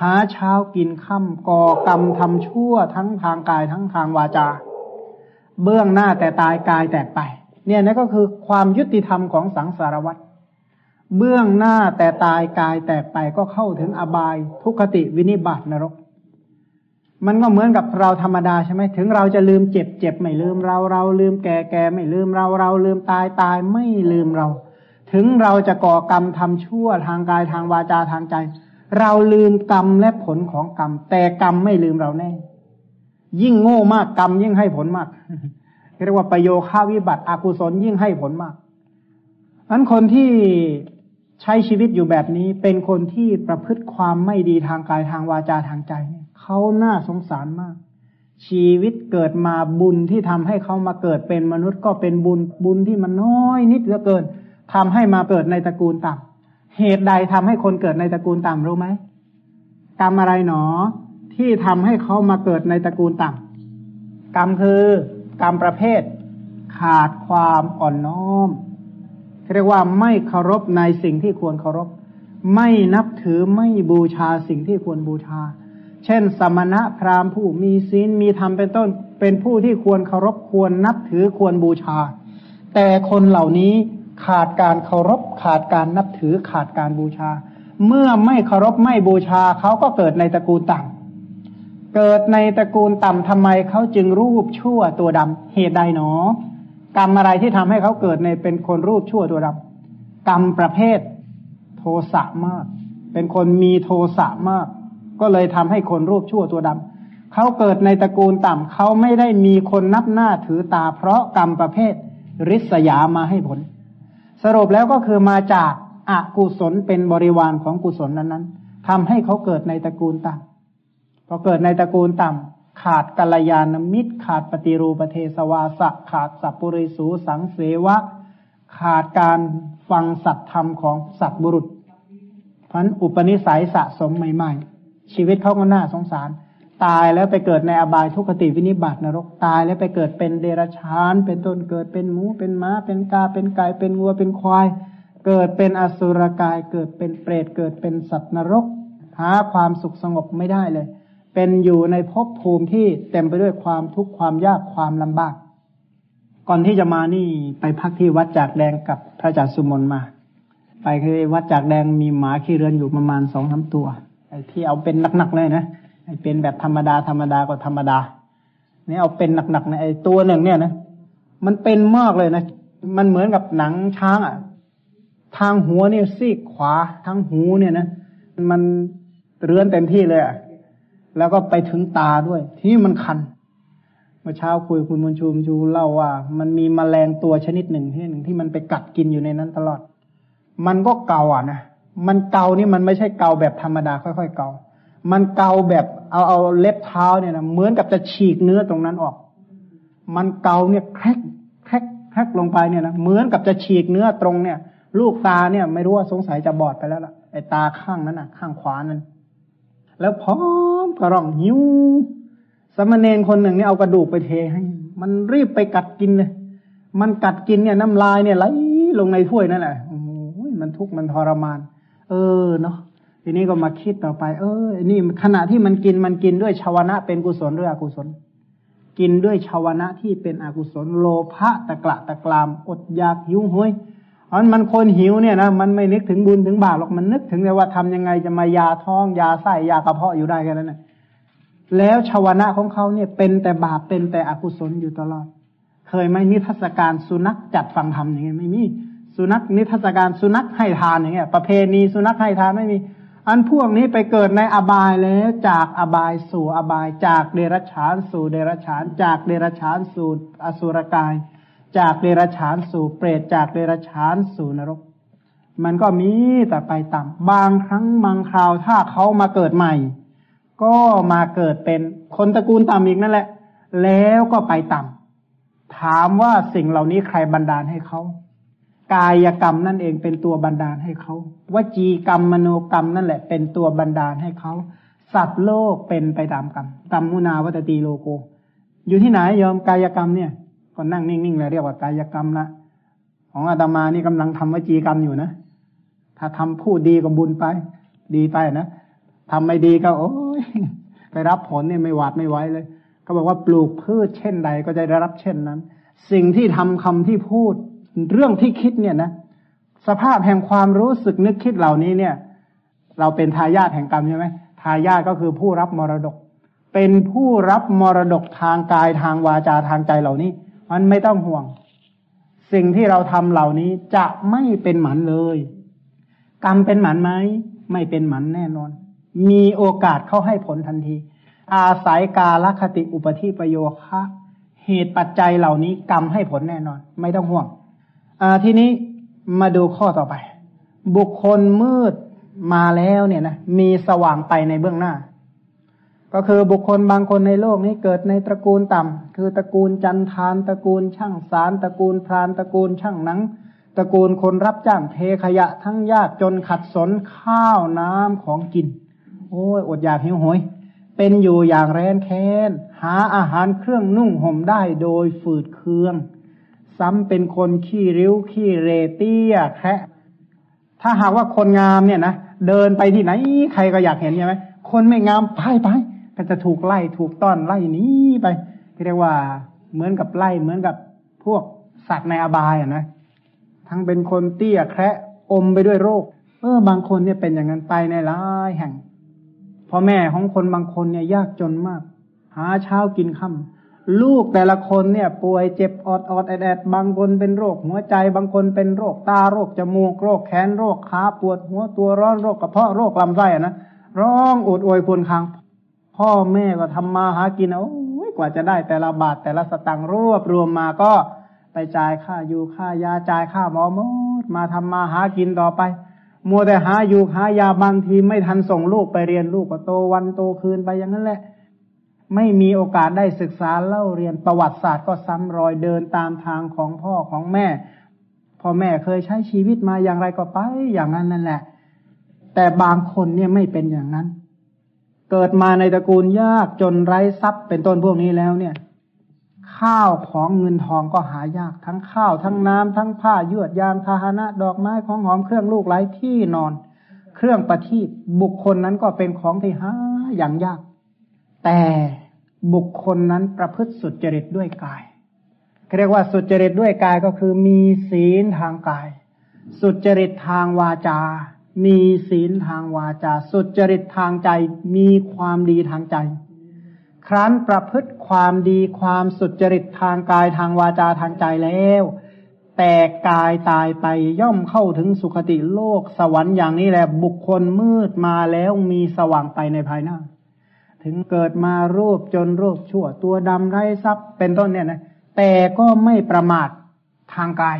หาเช้ากินค่ำก่อกรรมทำชั่วทั้งทางกายทั้งทางวาจา เบื้องหน้าแต่ตายกายแตกไป เนี่ยนั่นก็คือความยุติธรรมของสังสารวัฏเบื้องหน้าแต่ตายกายแตกไปก็เข้าถึงอบายทุกติวินิบาตนรก มันก็เหมือนกับเราธรรมดาใช่ไหมถึงเราจะลืมเจ็บเจ็บไม่ลืมเราเราลืมแก่แก่ไม่ลืมเราเราลืมตายตายไม่ลืมเรา ถึงเราจะก่อกรรมทำชั่วทางกายทางวาจาทางใจ เราลืมกรรมและผลของกรรม แต่กรรมไม่ลืมเราแน่ ยิ่งโง่มากกรรมยิ่งให้ผลมากเรียกว่าประโยค่าวิบัติอกุศลยิ่งให้ผลมากนั้นคนที่ใช้ชีวิตอยู่แบบนี้เป็นคนที่ประพฤติความไม่ดีทางกายทางวาจาทางใจเนี่ยเขาน่าสงสารมาก ชีวิตเกิดมาบุญที่ทำให้เขามาเกิดเป็นมนุษย์ก็เป็นบุญบุญที่มันน้อยนิดเหลือเกินทำให้มาเกิดในตระกูลต่ำเหตุใดทำให้คนเกิดในตระกูลต่ำรู้ไหมกรรมอะไรหนอ ที่ทำให้เขามาเกิดในตระกูลต่ำกรรมคือกรรมประเภท ขาดความอ่อนน้อมเรียกว่าไม่เคารพในสิ่งที่ควรเคารพ ไม่นับถือไม่บูชาสิ่งที่ควรบูชา เช่น สมณะพราหมณ์ผู้มีศีลมีธรรมเป็นต้น เป็นผู้ที่ควรเคารพควรนับถือควรบูชา แต่คนเหล่านี้ขาดการเคารพ ขาดการนับถือขาดการบูชา เมื่อไม่เคารพไม่บูชาเขาก็เกิดในตระกูลต่ำ เกิดในตระกูลต่ำทำไมเขาจึงรูปชั่วตัวดำเหตุใดหนอ กรรมอะไรที่ทำให้เขาเกิดในเป็นคนรูปชั่วตัวดำกรรมประเภท โทสะมาก เป็นคนมีโทสะมาก ก็เลยทำให้คนรูปชั่วตัวดำเขาเกิดในตระกูลต่ำเขาไม่ได้มีคนนับหน้าถือตา เพราะกรรมประเภท ริษยามาให้ผล สรุปแล้วก็คือมาจากอากุศลเป็นบริวารของกุศลนั้นๆทำให้เขาเกิดในตระกูลต่ำ พอเกิดในตระกูลต่ำขาดกัลยาณมิตร ขาดปฏิรูปเทสวาสะขาดสัพปริสูสังเสวะ ขาดการฟังสัตธรรมของสัตบุรุษพันอุปนิสัยสะสมใหม่ ๆ ชีวิตเขาก็น่าสงสาร ตายแล้วไปเกิดในอบายทุกขติวินิบาตนรกตายแล้วไปเกิดเป็นเดรัจฉาน เป็นต้นเกิดเป็นหมูเป็นม้า เป็นกาเป็นไก่เป็นงัวเป็นควาย เกิดเป็นอสุรกายเกิดเป็นเปรตเกิดเป็นสัตว์นรกหาความสุขสงบไม่ได้เลย เป็นอยู่ในภพภูมิที่เต็มไปด้วยความทุกข์ความยากความลำบาก ก่อนที่จะมานี่ไปพักที่วัดจากแดงกับพระอาจารย์สุมนมา ไปคือวัดจากแดงมีหมาขี้เรือนอยู่ประมาณสองสาตัวไอ้ที่เอาเป็นหนักๆเลยนะไอ้เป็นแบบธรรมดาธรรมดาก็ธรรมดานี่เอาเป็นหนักๆในไอ้ตัวหนึ่งเนี่ยนะมันเป็นมากเลยนะมันเหมือนกับหนังช้างอะ ทางหัวเนี่ยซีกขวาทางหูเนี่ยนะมันเรือนเต็มที่เลยอะ แล้วก็ไปถึงตาด้วย ที่มันคัน เมื่อเช้าคุยคุณมนชูมชูเล่าว่า มันมีมแมลงตัวชนิดหนึ่งที่หนึ่งที่มันไปกัดกินอยู่ในนั้นตลอด มันก็เกาอะนะมันเกานี่มันไม่ใช่เกาแบบธรรมดาค่อยๆเกา มันเกาแบบเอาเอาเล็บเท้าเนี่ยนะเหมือนกับจะฉีกเนื้อตรงนั้นออก มันเกาเนี่ยแครกแครกแครกลงไปเนี่ยนะเหมือนกับจะฉีกเนื้อตรงเนี่ย ลูกตาเนี่ย ไม่รู้ว่าสงสัยจะบอดไปแล้วล่ะไอ้ตาข้างนั้นอะ ข้างขวานั้น แล้วพร้อมกระร่องหิวสมณเณรคนหนึ่งเนี่ยเอากระดูกไปเทให้ มันรีบไปกัดกินเลย มันกัดกินเนี่ยน้ำลายเนี่ยไหลลงในถ้วยนั่นแหละโอ้ยมันทุกข์มันทรมาน เออเนาะทีนี้ก็มาคิดต่อไป เออนี่ขณะที่มันกินมันกินด้วยชาวนะเป็นกุศลด้วยอกุศล กินด้วยชาวนะที่เป็นอกุศลโลภะตะกละตะกราม อดอยากหิวห้วย เพราะมันคนหิวเนี่ยนะมันไม่นึกถึงบุญถึงบาปหรอกมันนึกถึงแต่ว่าทำยังไงจะมายาท้องยาไส้ยากระเพาะอยู่ได้แค่นั้นนะแล้วชาวนะของเขาเนี่ยเป็นแต่บาปเป็นแต่อกุศลอยู่ตลอด เคยไหมนิทรรศการสุนัขจัดฟังธรรมอย่างเงี้ยไม่มีสุนัขนิทรรศการสุนัขให้ทานอย่างเงี้ย ประเพณีสุนัขให้ทานไม่มี อันพวกนี้ไปเกิดในอบายแล้วจากอบายสู่อบายจากเดรัจฉานสู่เดรัจฉาน จากเดรัจฉานสู่อสุรกาย จากเดรัจฉานสู่เปรตจากเดรัจฉานสู่นรก มันก็มีแต่ไปต่ำบางครั้งบางคราวถ้าเขามาเกิดใหม่ ก็มาเกิดเป็นคนตระกูลต่ำอีกนั่นแหละ แล้วก็ไปต่ำถามว่าสิ่งเหล่านี้ใครบันดาลให้เขากายกรรมนั่นเองเป็นตัวบันดาลให้เขาวจีกรรมมโนกรรมนั่นแหละ เป็นตัวบันดาลให้เขาสัตว์โลกเป็นไปตามกรรมกรรมมุนาวัตตีโลโก อยู่ที่ไหนยอมกายกรรมเนี่ย ก็นั่งนิ่งๆเลยเรียกว่ากายกรรมละของอาตมานี่กำลังทำวจีกรรมอยู่นะถ้าทำพูดดีก็บุญไป ดีไปนะทำไม่ดีก็โอ้ยไปรับผลเนี่ยไม่หวาดไม่ไหวเลยเขาบอกว่าปลูกพืชเช่นใดก็จะได้รับเช่นนั้น สิ่งที่ทำคำที่พูดเรื่องที่คิดเนี่ยนะ สภาพแห่งความรู้สึกนึกคิดเหล่านี้เนี่ย เราเป็นทายาทแห่งกรรมใช่ไหมทายาทก็คือผู้รับมรดก เป็นผู้รับมรดกทางกายทางวาจาทางใจเหล่านี้ มันไม่ต้องห่วง สิ่งที่เราทำเหล่านี้จะไม่เป็นหมันเลย กรรมเป็นหมันไหมไม่เป็นหมันแน่นอน มีโอกาสเข้าให้ผลทันที อาศัยกาลคติอุปธิประโยคะเหตุปัจจัยเหล่านี้กรรมให้ผลแน่นอน ไม่ต้องห่วงทีนี้มาดูข้อต่อไป บุคคลมืดมาแล้วเนี่ยนะมีสว่างไปในเบื้องหน้า ก็คือบุคคลบางคนในโลกนี้เกิดในตระกูลต่ำคือตระกูลจันทานตระกูลช่างสารตระกูลพรานตระกูลช่างหนังตระกูลคนรับจ้างเทขยะทั้งยากจนขัดสนข้าวน้ำของกิน โอ้ยอดอยากหิวโหย เป็นอยู่อย่างแร้นแค้น หาอาหารเครื่องนุ่งห่มได้โดยฝืดเคือง ซ้ำเป็นคนขี้ริ้วขี้เรเตี้ยแคะถ้าหากว่าคนงามเนี่ยนะเดินไปที่ไหนใครก็อยากเห็นใช่ไหมคนไม่งามไปไป ก็จะถูกไล่ถูกต้อนไล่นี้ไปเรียกว่าเหมือนกับไล่เหมือนกับพวกสัตว์ในอบายอะนะทั้งเป็นคนเตี้ยแคระอมไปด้วยโรค เออบางคนเนี่ยเป็นอย่างนั้นไปในหลายแห่งพ่อแม่ของคนบางคนเนี่ยยากจนมาก หาเช้ากินค่ำลูกแต่ละคนเนี่ย ป่วยเจ็บอดอดแอดแอดบางคนเป็นโรค หัวใจบางคนเป็นโรคตาโรคจมูกโรคแขนโรคขาปวดหัวตัวร้อนโรคกระเพาะโรคลำไส้อะนะร้องอดโอยควรคาง พ่อแม่ก็ทำมาหากินโอ้ยกว่าจะได้แต่ละบาทแต่ละสตังค์รวบรวมมาก็ไปจ่ายค่าอยู่ค่ายาจ่ายค่าหมอมดมาทำมาหากินต่อไป มัวแต่หาอยู่หายาบางทีไม่ทันส่งลูกไปเรียนลูกก็โตวันโตคืนไปอย่างนั้นแหละ ไม่มีโอกาสได้ศึกษาเล่าเรียนประวัติศาสตร์ก็ซ้ำรอยเดินตามทางของพ่อของแม่พ่อแม่เคยใช้ชีวิตมาอย่างไรก็ไปอย่างนั้นนั่นแหละ แต่บางคนเนี่ยไม่เป็นอย่างนั้น เกิดมาในตระกูลยากจนไร้ทรัพย์เป็นต้นพวกนี้แล้วเนี่ย ข้าวของเงินทองก็หายากทั้งข้าวทั้งน้ำทั้งผ้ายวดยางพาหนะ ดอกไม้ของหอมเครื่องลูกไร้ที่นอน เครื่องประทีปบุคคลนั้นก็เป็นของที่หาอย่างยาก แต่บุคคลนั้นประพฤติสุจริตด้วยกายเรียกว่าสุจริตด้วยกายก็คือมีศีลทางกาย สุจริตทางวาจา มีศีลทางวาจา สุจริตทางใจ มีความดีทางใจ ครั้นประพฤติความดีความสุจริตทางกายทางวาจาทางใจแล้ว แต่กายตายไปย่อมเข้าถึงสุคติโลกสวรรค์อย่างนี้แหละบุคคลมืดมาแล้วมีสว่างไปในภายหน้า ถึงเกิดมารูปจนรูปชั่วตัวดำไร้ทรัพย์เป็นต้นเนี่ยนะแต่ก็ไม่ประมาททางกาย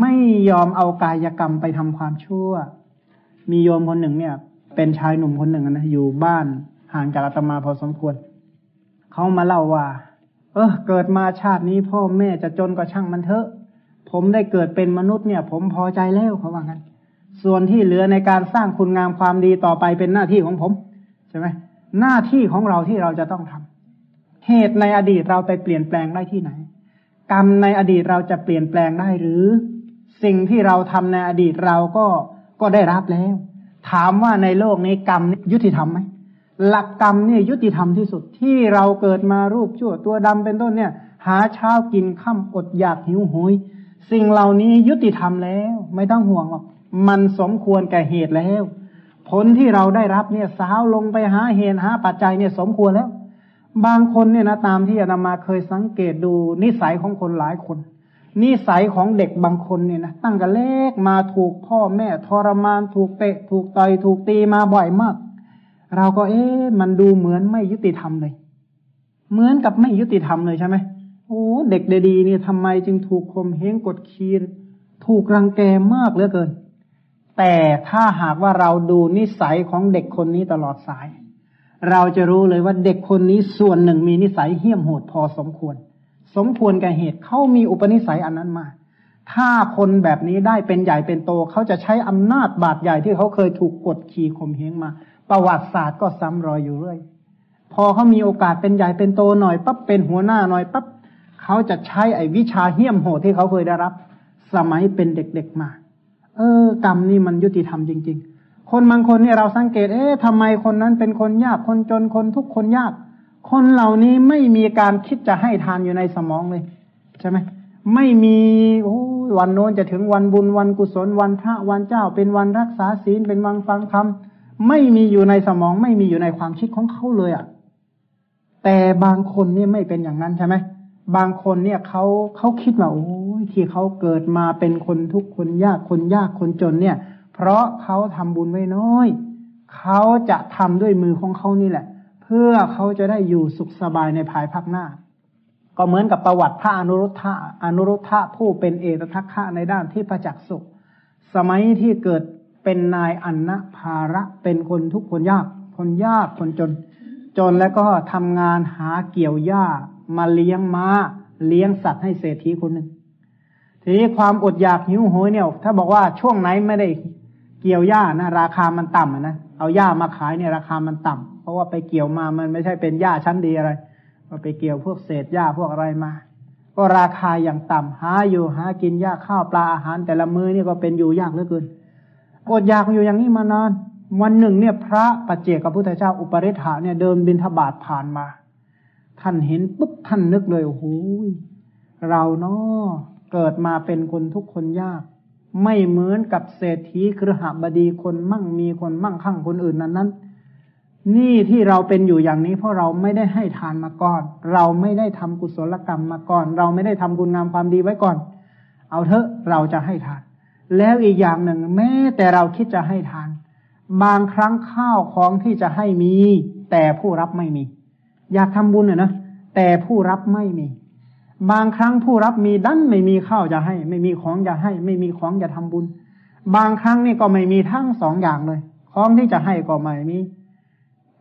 ไม่ยอมเอากายกรรมไปทำความชั่ว มีโยมคนหนึ่งเนี่ย เป็นชายหนุ่มคนหนึ่งนะอยู่บ้านห่างจากอาตมาพอสมควรเขามาเล่าว่า เออเกิดมาชาตินี้พ่อแม่จะจนก็ช่างมันเถอะ ผมได้เกิดเป็นมนุษย์เนี่ย ผมพอใจแล้วเขาว่างั้นส่วนที่เหลือในการสร้างคุณงามความดีต่อไปเป็นหน้าที่ของผมใช่ไหมหน้าที่ของเราที่เราจะต้องทำเหตุในอดีตเราไปเปลี่ยนแปลงได้ที่ไหน กรรมในอดีตเราจะเปลี่ยนแปลงได้หรือ สิ่งที่เราทำในอดีตเราก็ ก็ได้รับแล้ว ถามว่าในโลกนี้กรรมยุติธรรมไหมหลักกรรมนี่ยุติธรรมที่สุดที่เราเกิดมารูปชั่วตัวดำเป็นต้นเนี่ย หาเช้ากินข้าอดอยากหิวโหยสิ่งเหล่านี้ยุติธรรมแล้ว ไม่ต้องห่วงหรอกมันสมควรแก่เหตุแล้ว ผลที่เราได้รับเนี่ยสาวลงไปหาเหตุหาปัจจัยเนี่ยสมควรแล้ว บางคนเนี่ยนะตามที่อาตมาเคยสังเกตดูนิสัยของคนหลายคน นิสัยของเด็กบางคนเนี่ยนะตั้งแต่เล็กมาถูกพ่อแม่ทรมานถูกเตะ ถูกต่อยถูกตีมาบ่อยมาก เราก็เอ๊ะมันดูเหมือนไม่ยุติธรรมเลย เหมือนกับไม่ยุติธรรมเลยใช่ไหมโอ้เด็กดีๆเนี่ยทำไมจึงถูกคมเฮงกดขีดถูกรังแกมากเหลือเกิน แต่ถ้าหากว่าเราดูนิสัยของเด็กคนนี้ตลอดสาย เราจะรู้เลยว่าเด็กคนนี้ส่วนหนึ่งมีนิสัยเหี้ยมโหดพอสมควร สมควรแก่เหตุเขามีอุปนิสัยอันนั้นมา ถ้าคนแบบนี้ได้เป็นใหญ่เป็นโตเขาจะใช้อำนาจบาดใหญ่ที่เขาเคยถูกกดขี่ข่มเหงมา ประวัติศาสตร์ก็ซ้ำรอยอยู่เรื่อยพอเขามีโอกาสเป็นใหญ่เป็นโตหน่อยปั๊บเป็นหัวหน้าหน่อยปั๊บเขาจะใช้ไอ้วิชาเหี้ยมโหดที่เขาเคยได้รับ สมัยเป็นเด็กๆมา เออ กรรมนี่มันยุติธรรมจริง ๆ คนบางคนเนี่ยเราสังเกต เอ๊ะทำไมคนนั้นเป็นคนยากคนจนคนทุกคนยาก คนเหล่านี้ไม่มีการคิดจะให้ทานอยู่ในสมองเลย ใช่ไหมไม่มีโอ้วันโน้นจะถึงวันบุญวันกุศลวันพระวันเจ้า เป็นวันรักษาศีลเป็นวันฟังธรรมไม่มีอยู่ในสมอง ไม่มีอยู่ในความคิดของเขาเลยอะ่ะ แต่บางคนเนี่ยไม่เป็นอย่างนั้นใช่ไหมบางคนเนี่ยเขาเขาคิดว่าโอ้ยที่เขาเกิดมาเป็นคนทุกคนยากคนยากคนจนเนี่ย เพราะเขาทำบุญไว้น้อยเขาจะทำด้วยมือของเขานี่แหละ เพื่อเขาจะได้อยู่สุขสบายในภายภาคหน้า ก็เหมือนกับประวัติพระอนุรุทธะอนุรุทธะผู้เป็นเอตทัคคะในด้านที่ประจักษ์สุข สมัยที่เกิดเป็นนายอันนะภาระเป็นคนทุกคนยาก คนยากคนจน จนแล้วก็ทำงานหาเกี่ยวหญ้ามาเลี้ยงมา้า เลี้ยงสัตว์ให้เศรษฐีคนหนึ่งทีนี้ความอดอยากหิวโหยเนี่ย ถ้าบอกว่าช่วงไหนไม่ได้เกี่ยวหญ้านะ ราคามันต่ำนะ เอาหญ้ามาขายเนี่ยราคามันต่ำเพราะว่าไปเกี่ยวมามันไม่ใช่เป็นหญ้าชั้นดีอะไรก็ไปเกี่ยวพวกเศษหญ้าพวกอะไรมา ก็ราคาอย่างต่ำหาอยู่หากินหญ้าข้าวปลาอาหาร แต่ละมื้อนี่ก็เป็นอยู่ยากเหลือเกินอดอยากอยู่อย่างนี้มานานวันหนึ่งเนี่ยพระปัจเจกพุทธเจ้าอุปริฐาเนี่ยเดินบินทบาทผ่านมา ท่านเห็นปุ๊บท่านนึกเลยโอ้โหเราเนาะเกิดมาเป็นคนทุกคนยาก ไม่เหมือนกับเศรษฐีครหบดีคนมั่งมีคนมั่งคั่งคนอื่นนั้นนั้นนี่ที่เราเป็นอยู่อย่างนี้เพราะเราไม่ได้ให้ทานมาก่อน เราไม่ได้ทำกุศลกรรมมาก่อน เราไม่ได้ทำบุญงามความดีไว้ก่อน เอาเถอะเราจะให้ทาน แล้วอีกอย่างหนึ่ง แม้แต่เราคิดจะให้ทาน บางครั้งข้าวของที่จะให้มี แต่ผู้รับไม่มี อยากทำบุญเลยนะแต่ผู้รับไม่มี บางครั้งผู้รับมีดันไม่มีข้าวจะให้ ไม่มีของจะให้ ไม่มีของจะทำบุญ บางครั้งนี่ก็ไม่มีทั้งสองอย่างเลย ของที่จะให้ก็ไม่มี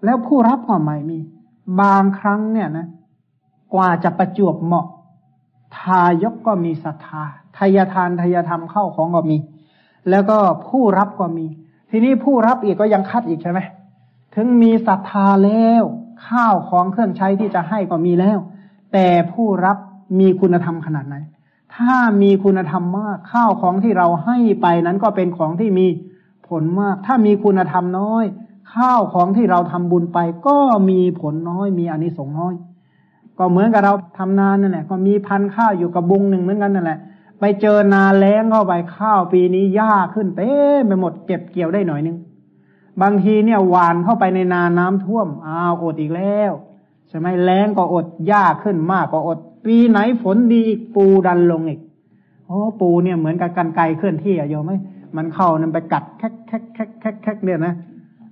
แล้วผู้รับก็ไม่มี บางครั้งเนี่ยนะ กว่าจะประจวบเหมาะ ทายกก็มีศรัทธาทายทานทายธรรมเข้าของก็มี แล้วก็ผู้รับก็มี ทีนี้ผู้รับอีกก็ยังคัดอีกใช่ไหมถึงมีศรัทธาแล้ว ข้าวของเครื่องใช้ที่จะให้ก็มีแล้ว แต่ผู้รับ มีคุณธรรมขนาดไหน ถ้ามีคุณธรรมมากข้าวของที่เราให้ไปนั้นก็เป็นของที่มีผลมาก ถ้ามีคุณธรรมน้อย ข้าวของที่เราทำบุญไป ก็มีผลน้อย มีอานิสงส์น้อย ก็เหมือนกับเราทำนานนั่นแหละ ก็มีพันข้าวอยู่กับบุงหนึ่งเหมือนกันนั่นแหละ ไปเจอนาแล้งเข้าไปข้าวปีนี้หญ้าขึ้นเต็มไปหมดเก็บเกี่ยวได้หน่อยนึงบางทีเนี่ยหวานเข้าไปในนาน้ำท่วมอ้าวอดอีกแล้วใช่ไหมแล้งก็อดหญ้าขึ้นมากก็อด ปีไหนฝนดีอีกปูดันลงอีกโอ้ปูเนี่ยเหมือนกับกันไกลเคลื่อนที่อะโยมไหมมันเข้านั่นไปกัดแคกแคกแคกแคกแคกเนี่ยนะ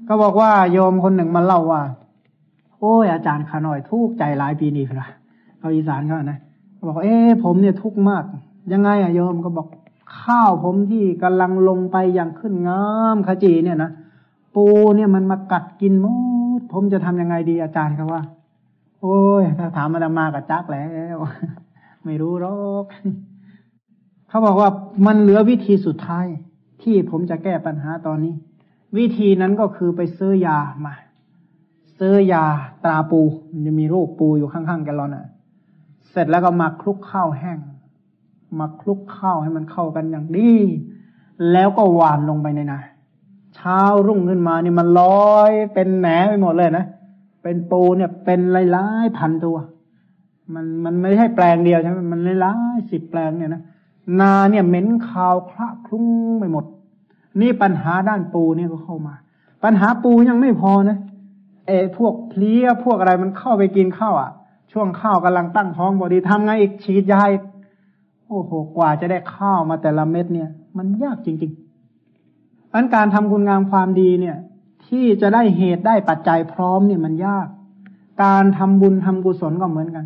ก็บอกว่าโยมคนหนึ่งมาเล่าว่า โอ้ยอาจารย์ขาหน่อยทุกใจหลายปีนี้ครับเขาอีสานเขานะบอกเอ๊ผมเนี่ยทุกข์มาก ยังไงอะโยมก็บอกข้าวผมที่กำลังลงไปอย่างขึ้นงามขจีเนี่ยนะปูเนี่ยมันมากัดกินหมดผมจะทำยังไงดีอาจารย์ครับว่า โอ้ยถ้าถามมาดามากับจักแล้ว ไม่รู้หรอกเขาบอกว่ามันเหลือวิธีสุดท้าย ที่ผมจะแก้ปัญหาตอนนี้ วิธีนั้นก็คือไปซื้อยามาซื้อยาตราปู มันจะมีรูปปูอยู่ข้างๆแกลลอนอะ เสร็จแล้วก็มาคลุกข้าวแห้ง มาคลุกข้าวให้มันเข้ากันอย่างดี แล้วก็หวานลงไปในนาเช้ารุ่งขึ้นมานี่มันลอยเป็นแหนไปหมดเลยนะ เป็นปูเนี่ย เป็นหลายๆพันตัว มันมันไม่ใช่แปลงเดียวใช่ไหมมันหลายๆสิบแปลงเนี่ยนะนาเนี่ยเหม็นคาวคละคลุ้งไปหมด นี่ปัญหาด้านปูเนี่ยก็เข้ามา ปัญหาปูยังไม่พอนะเอพวกเพลี้ยพวกอะไรมันเข้าไปกินข้าวอะ ช่วงข้าวกำลังตั้งท้องบอดีทำไงอีกฉีดยาโอ้โหกว่าจะได้ข้าวมาแต่ละเม็ดเนี่ย มันยากจริงๆอันการทำคุณงามความดีเนี่ย ที่จะได้เหตุได้ปัจจัยพร้อมเนี่ยมันยาก การทำบุญทำกุศลก็เหมือนกัน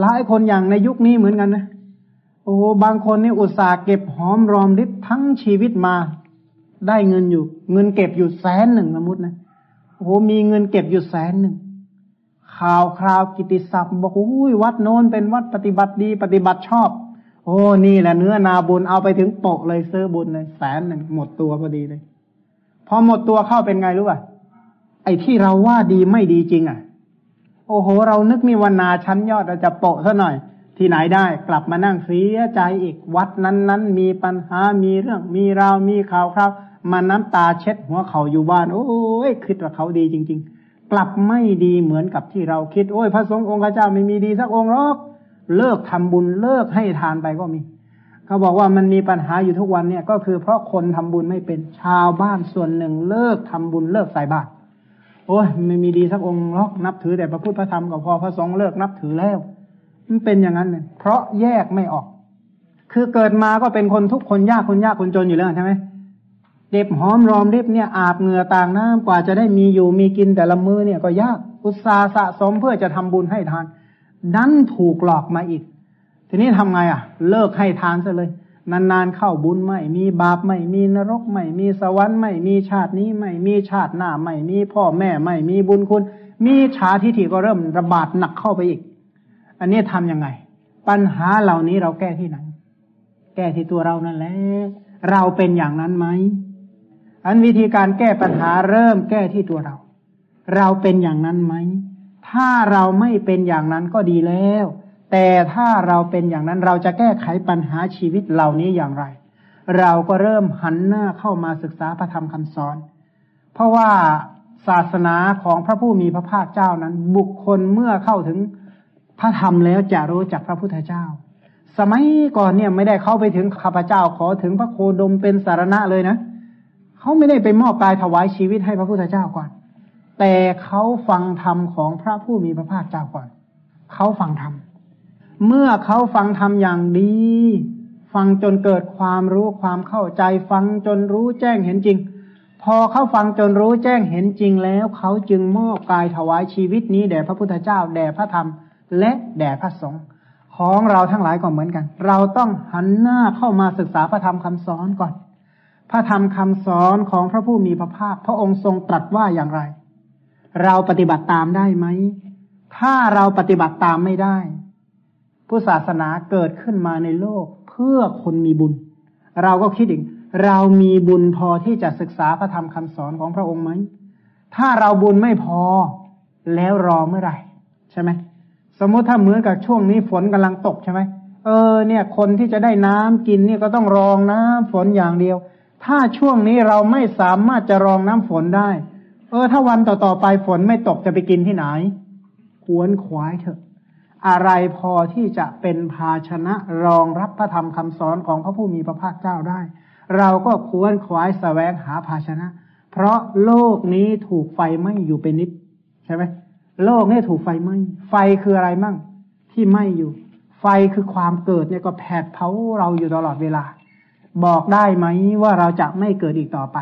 หลายคนอย่างในยุคนี้เหมือนกันนะ โอ้บางคนนี่อุตส่าห์เก็บหอมรอมริบทั้งชีวิตมา ได้เงินอยู่ เงินเก็บอยู่แสนหนึ่งสมมตินะ โอ้มีเงินเก็บอยู่แสนหนึ่งข่าวคราวกิติศัพท์บอกโอ้ยวัดโน้นเป็นวัดปฏิบัติดีปฏิบัติชอบ โอ้นี่แหละเนื้อนาบุญเอาไปถึงโปะเลยซื้อบุญเลยแสนหนึ่งหมดตัวพอดีเลย พอหมดตัวเข้าเป็นไงรู้ป่ะไอ้ที่เราว่าดีไม่ดีจริง อะ โอ้โห เรานึกมีวันนาชั้นยอดเราจะโปะซะหน่อย ที่ไหนได้ กลับมานั่งเสียใจอีกวัดนั้นนั้นมีปัญหามีเรื่องมีราวมีข่าวคราวมาน้ำตาเช็ดหัวเขาอยู่บ้าน โอ้ยคิดว่าเขาดีจริง ๆ กลับไม่ดีเหมือนกับที่เราคิด โอ้ยพระสงฆ์องค์เจ้าไม่มีดีสักองค์หรอกเลิกทำบุญเลิกให้ทานไปก็มี เขาบอกว่ามันมีปัญหาอยู่ทุกวันเนี่ยก็คือเพราะคนทำบุญไม่เป็นชาวบ้านส่วนหนึ่งเลิกทำบุญเลิกใส่บาตรโอ้ยไม่มีดีสักองค์หรอกนับถือแต่พระพุทธพระธรรมก็พอพระสงฆ์เลิกนับถือแล้ว มันเป็นอย่างนั้นเลยเพราะแยกไม่ออก คือเกิดมาก็เป็นคนทุกคนยากคนยากคนจนอยู่แล้วใช่ไหมเด็บหอมรอมริบเนี่ยอาบเหงื่อต่างน้ำกว่าจะได้มีอยู่มีกินแต่ละมือเนี่ยก็ยากอุตสาห์สะสมเพื่อจะทำบุญให้ทานนั้นถูกหลอกมาอีก ทีนี้ทำไงอะ เลิกให้ทานซะเลย นานๆเข้าบุญไม่มีบาปไม่มีนรกไม่มีสวรรค์ไม่มีชาตินี้ไม่มีชาติหน้าไม่มีพ่อแม่ไม่มีบุญคุณ มีชาทิฏฐิก็เริ่มระบาดหนักเข้าไปอีก อันนี้ทํำยังไง ปัญหาเหล่านี้เราแก้ที่ไหน แก้ที่ตัวเรานั่นแหละเราเป็นอย่างนั้นไหมอันวิธีการแก้ปัญหาเริ่มแก้ที่ตัวเรา เราเป็นอย่างนั้นไหม ถ้าเราไม่เป็นอย่างนั้นก็ดีแล้ว แต่ถ้าเราเป็นอย่างนั้นเราจะแก้ไขปัญหาชีวิตเหล่านี้อย่างไร เราก็เริ่มหันหน้าเข้ามาศึกษาพระธรรมคำสอน เพราะว่าศาสนาของพระผู้มีพระภาคเจ้านั้น บุคคลเมื่อเข้าถึงพระธรรมแล้วจะรู้จักพระพุทธเจ้า สมัยก่อนเนี่ยไม่ได้เข้าไปถึงข้าพเจ้าขอถึงพระโคดมเป็นสารณะเลยนะเขาไม่ได้ไปมอบกายถวายชีวิตให้พระพุทธเจ้าก่อน แต่เขาฟังธรรมของพระผู้มีพระภาคเจ้าก่อนเขาฟังธรรม เมื่อเขาฟังธรรมอย่างดี ฟังจนเกิดความรู้ความเข้าใจ ฟังจนรู้แจ้งเห็นจริง พอเขาฟังจนรู้แจ้งเห็นจริงแล้ว เขาจึงมอบกายถวายชีวิตนี้แด่พระพุทธเจ้าแด่พระธรรม และแด่พระสงฆ์ของเราทั้งหลายก็เหมือนกัน เราต้องหันหน้าเข้ามาศึกษาพระธรรมคำสอนก่อน พระธรรมคำสอนของพระผู้มีพระภาค พระองค์ทรงตรัสว่าอย่างไร เราปฏิบัติตามได้ไหม ถ้าเราปฏิบัติตามไม่ได้ ผู้ศาสนาเกิดขึ้นมาในโลกเพื่อคนมีบุญ เราก็คิดอีกเรามีบุญพอที่จะศึกษาพระธรรมคำสอนของพระองค์ไหม ถ้าเราบุญไม่พอแล้วรอเมื่อไหร่ ใช่ไหม สมมติถ้าเหมือนกับช่วงนี้ฝนกำลังตกใช่ไหมเออเนี่ย คนที่จะได้น้ำกินเนี่ยก็ต้องรองน้ำฝนอย่างเดียว ถ้าช่วงนี้เราไม่สามารถจะรองน้ำฝนได้ เออ ถ้าวันต่อๆไปฝนไม่ตกจะไปกินที่ไหน ควรขวายเถอะ อะไรพอที่จะเป็นภาชนะรองรับพระธรรมคำสอนของพระผู้มีพระภาคเจ้าได้ เราก็ควรขวายสแสวงหาภาชนะ เพราะโลกนี้ถูกไฟไหม้อยู่เป็นนิดใช่ไหมโลกนี้ถูกไฟไหม้ไฟคืออะไรมั่ง ที่ไหม้อยู่ ไฟคือความเกิดเนี่ยก็แผดเผาเราอยู่ตลอดเวลา บอกได้ไหมว่าเราจะไม่เกิดอีกต่อไป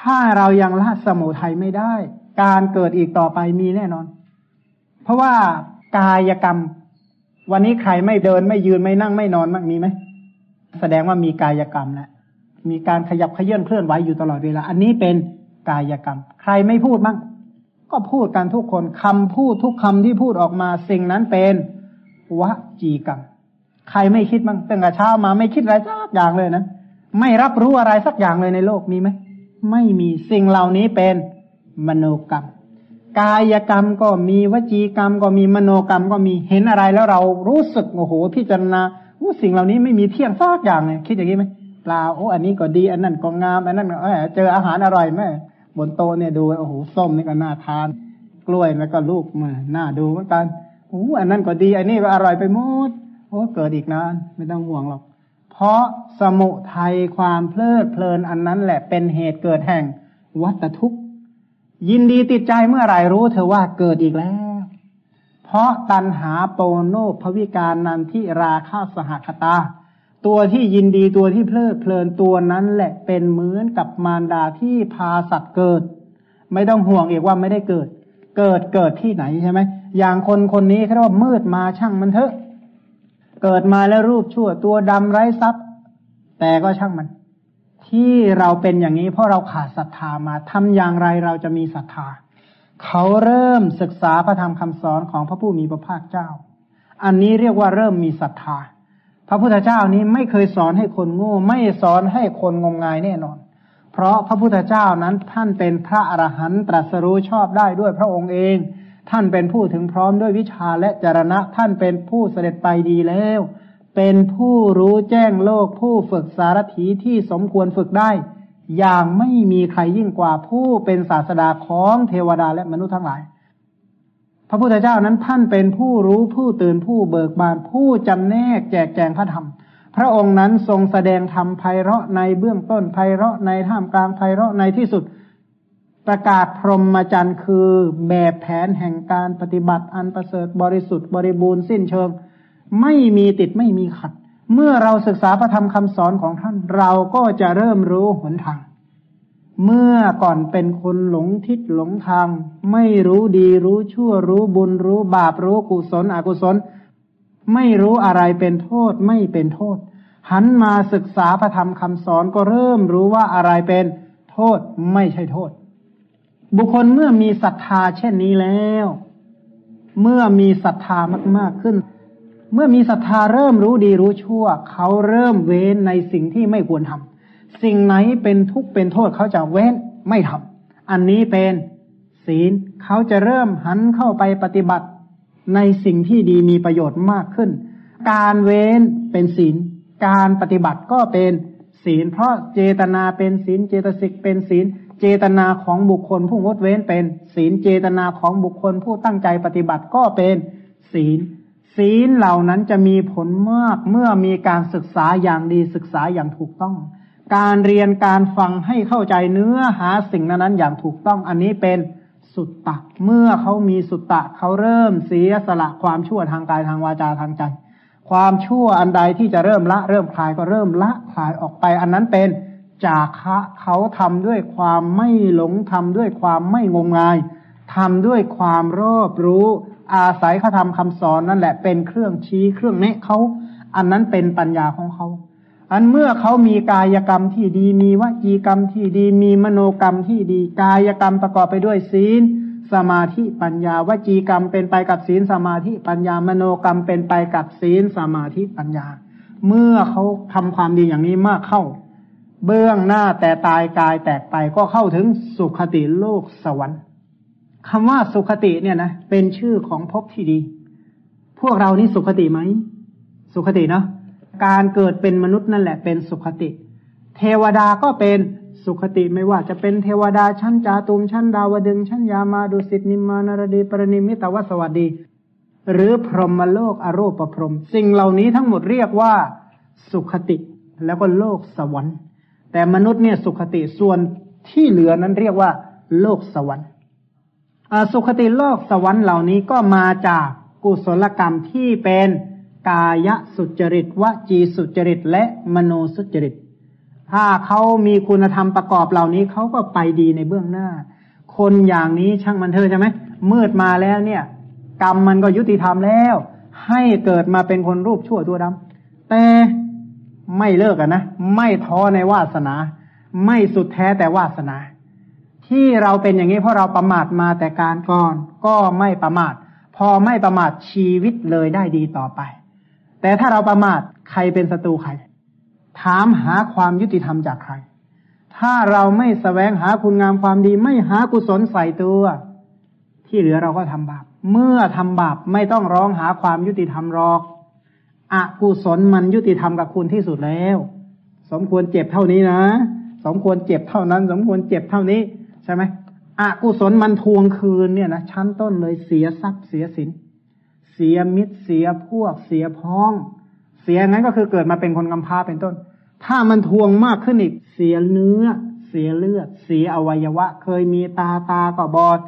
ถ้าเรายังละสมุทัยไม่ได้ การเกิดอีกต่อไปมีแน่นอน เพราะว่า กายกรรม วันนี้ใครไม่เดินไม่ยืนไม่นั่งไม่นอนมั้งมีไหมแสดงว่ามีกายกรรมแล้วมีการขยับขยื่นเคลื่อนไหวอยู่ตลอดเวลา อันนี้เป็นกายกรรม ใครไม่พูดมั้งก็พูดกันทุกคนคำพูดทุกคำที่พูดออกมาสิ่งนั้นเป็นวจีกรรม ใครไม่คิดมั้งตั้งแต่เช้ามาไม่คิดอะไรสักอย่างเลยนะไม่รับรู้อะไรสักอย่างเลยในโลกมีไหมไม่มีสิ่งเหล่านี้เป็นมโนกรรม กายกรรมก็มีวจีกรรมก็มีมโนกรรมก็มีเห็นอะไรแล้วเรารู้สึกโอ้โหพิจารณาสิ่งเหล่านี้ไม่มีเที่ยงสักอย่างเลยคิดอย่างนี้ไหมเปล่าโอ้อันนี้ก็ดีอันนั้นก็งามอันนั้นเออเจออาหารอร่อยไหมบนโต๊ะเนี่ยดูโอ้โหส้มนี่ก็น่าทาน กล้วยแล้วก็ลูกมาน่าดูเหมือนกันโอ้อันนั้นก็ดี อันนี้ก็อร่อยไปหมดโอ้เกิดอีกนานไม่ต้องห่วงหรอก เพราะสมุทัยความเพลิดเพลินอันนั้นแหละเป็นเหตุเกิดแห่งวัตทุกข์ ยินดีติดใจเมื่อไรรู้เธอว่าเกิดอีกแล้ว เพราะตันหาโปโนภวิการนันที่ราคาสหคตา ตัวที่ยินดีตัวที่เพลิดเพลินตัวนั้นแหละเป็นเหมือนกับมารดาที่พาสัตว์เกิด ไม่ต้องห่วงอีกว่าไม่ได้เกิด เกิดเกิดที่ไหนใช่ไหมอย่างคนคนนี้เขาเรียกว่ามืดมาช่างมันเถอะ เกิดมาแล้วรูปชั่วตัวดำไร้ทรัพย์ แต่ก็ช่างมัน ที่เราเป็นอย่างนี้เพราะเราขาดศรัทธามาทำอย่างไรเราจะมีศรัทธา เขาเริ่มศึกษาพระธรรมคำสอนของพระผู้มีพระภาคเจ้า อันนี้เรียกว่าเริ่มมีศรัทธา พระพุทธเจ้านี้ไม่เคยสอนให้คนโง่ไม่สอนให้คนงมงายแน่นอน เพราะพระพุทธเจ้านั้นท่านเป็นพระอรหันตรัสรู้ชอบได้ด้วยพระองค์เอง ท่านเป็นผู้ถึงพร้อมด้วยวิชาและจรณะท่านเป็นผู้เสด็จไปดีแล้ว เป็นผู้รู้แจ้งโลกผู้ฝึกสารถีที่สมควรฝึกได้ อย่างไม่มีใครยิ่งกว่าผู้เป็นศาสดาของเทวดาและมนุษย์ทั้งหลาย พระพุทธเจ้านั้นท่านเป็นผู้รู้ผู้ตื่นผู้เบิกบานผู้จำแนกแจกแจงพระธรรม พระองค์นั้นทรงแสดงธรรมไพเราะในเบื้องต้นไพเราะในท่ามกลางไพเราะในที่สุด ประกาศพรหมจรรย์คือแบบแผนแห่งการปฏิบัติอันประเสริฐบริสุทธิ์บริบูรณ์สิ้นเชิง ไม่มีติดไม่มีขัด เมื่อเราศึกษาพระธรรมคำสอนของท่าน เราก็จะเริ่มรู้หนทาง เมื่อก่อนเป็นคนหลงทิศหลงทาง ไม่รู้ดีรู้ชั่วรู้บุญรู้บาปรู้กุศลอกุศล ไม่รู้อะไรเป็นโทษไม่เป็นโทษ หันมาศึกษาพระธรรมคำสอนก็เริ่มรู้ว่าอะไรเป็นโทษไม่ใช่โทษ บุคคลเมื่อมีศรัทธาเช่นนี้แล้ว เมื่อมีศรัทธามากๆขึ้น เมื่อมีศรัทธาเริ่มรู้ดีรู้ชั่ว เขาเริ่มเว้นในสิ่งที่ไม่ควรทำสิ่งไหนเป็นทุกข์เป็นโทษเขาจะเว้นไม่ทำอันนี้เป็นศีลเขาจะเริ่มหันเข้าไปปฏิบัติในสิ่งที่ดีมีประโยชน์มากขึ้น การเว้นเป็นศีล การปฏิบัติก็เป็นศีล เพราะเจตนาเป็นศีล เจตสิกเป็นศีล เจตนาของบุคคลผู้งดเว้นเป็นศีล เจตนาของบุคคลผู้ตั้งใจปฏิบัติก็เป็นศีล ศีลเหล่านั้นจะมีผลมากเมื่อมีการศึกษาอย่างดีศึกษาอย่างถูกต้อง การเรียนการฟังให้เข้าใจเนื้อหาสิ่งนั้นอย่างถูกต้อง อันนี้เป็นสุตตะ เมื่อเขามีสุตตะเขาเริ่มเสียสละความชั่วทางกายทางวาจาทางใจ ความชั่วอันใดที่จะเริ่มละ เริ่มคลายก็เริ่มละคลายออกไป อันนั้นเป็นจาคะเขาทำด้วยความไม่หลงทำด้วยความไม่งมงายทำด้วยความรอบรู้ อาศัยเขาทำคำสอนนั่นแหละเป็นเครื่องชี้เครื่องแนะเขาอันนั้นเป็นปัญญาของเขา อันเมื่อเขามีกายกรรมที่ดีมีวจีกรรมที่ดีมีมโนกรรมที่ดี กายกรรมประกอบไปด้วยศีล สมาธิปัญญาวจีกรรมเป็นไปกับศีลสมาธิปัญญามโนกรรมเป็นไปกับศีลสมาธิปัญญา เมื่อเขาทำความดีอย่างนี้มากเข้า เบื้องหน้าแต่ตายกายแตกไปก็เข้าถึงสุขติโลกสวรรค์ คำว่าสุขติเนี่ยนะเป็นชื่อของภพที่ดี พวกเรานี่สุขติไหม สุขติเนาะการเกิดเป็นมนุษย์นั่นแหละเป็นสุขติ เทวดาก็เป็นสุขติไม่ว่าจะเป็นเทวดาชั้นจาตุมชั้นดาวดึงชั้นยามาดุสิตนิมานรดีปรนิมิตวสวัสดี หรือพรหมโลกอรูปพรหมสิ่งเหล่านี้ทั้งหมดเรียกว่าสุขติแล้วก็โลกสวรรค์ แต่มนุษย์เนี่ยสุขติส่วนที่เหลือนั้นเรียกว่า โลกสวรรค์ สุขติโลกสวรรค์เหล่านี้ก็มาจากกุศลกรรมที่เป็นกายสุจริตวจีสุจริต และมโนสุจริต ถ้าเขามีคุณธรรมประกอบเหล่านี้เขาก็ไปดีในเบื้องหน้า คนอย่างนี้ช่างมันเถอะใช่ไหมมืดมาแล้วเนี่ย กรรมมันก็ยุติธรรมแล้ว ให้เกิดมาเป็นคนรูปชั่วตัวดำแต่ไม่เลิกกันนะ ไม่ท้อในวาสนา ไม่สุดแท้แต่วาสนา ที่เราเป็นอย่างนี้เพราะเราประมาทมาแต่การก่อน ก็ไม่ประมาท พอไม่ประมาทชีวิตเลยได้ดีต่อไป แต่ถ้าเราประมาทใครเป็นศัตรูใคร ถามหาความยุติธรรมจากใคร ถ้าเราไม่สแสวงหาคุณงามความดี ไม่หากุศลใส่ตัว ที่เหลือเราก็ทำบาป เมื่อทำบาปไม่ต้องร้องหาความยุติธรรมหรอกอกุศลมันยุติธรรมกับคุณที่สุดแล้ว สมควรเจ็บเท่านี้นะ สมควรเจ็บเท่านั้น สมควรเจ็บเท่านี้ ใช่ไหมอกุศลมันทวงคืนเนี่ยนะชั้นต้นเลยเสียทรัพย์เสียสิน เสียมิตรเสียพวก เสียพ้อง เสียงั้นก็คือเกิดมาเป็นคนกำพร้าเป็นต้น ถ้ามันทวงมากขึ้นอีกเสียเนื้อ เสียเลือด เสียอวัยวะ เคยมีตาตาก็บอด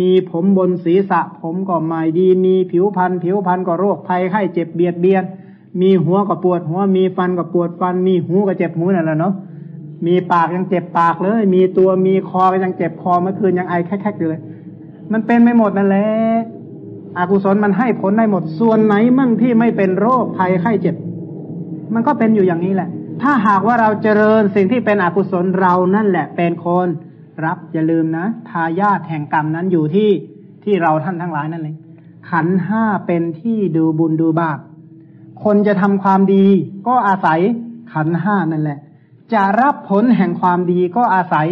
มีผมบนศีรษะ ผมก็ไม่ดี มีผิวพันผิวพันก็โรคภัยไข้เจ็บเบียดเบียน มีหัวก็ปวดหัวมีฟันก็ปวดฟัน มีหูก็เจ็บหูนั่นแหละเนาะ มีปากยังเจ็บปากเลย มีตัวมีคอก็ยังเจ็บคอเมื่อคืนยังไอแคกๆอยู่เลย มันเป็นไม่หมดนั่นแหละอกุศลมันให้ผลได้หมดส่วนไหนมั่งที่ไม่เป็นโรคภัยไข้เจ็บ มันก็เป็นอยู่อย่างนี้แหละ ถ้าหากว่าเราเจริญสิ่งที่เป็นอกุศลเรานั่นแหละ เป็นคนรับอย่าลืมนะทายาทแห่งกรรมนั้นอยู่ที่ที่เราท่านทั้งหลายนั่นเองขันห้าเป็นที่ดูบุญดูบาปคนจะทำความดี ก็อาศัยขันห้านั่นแหละ จะรับผลแห่งความดีก็อาศัย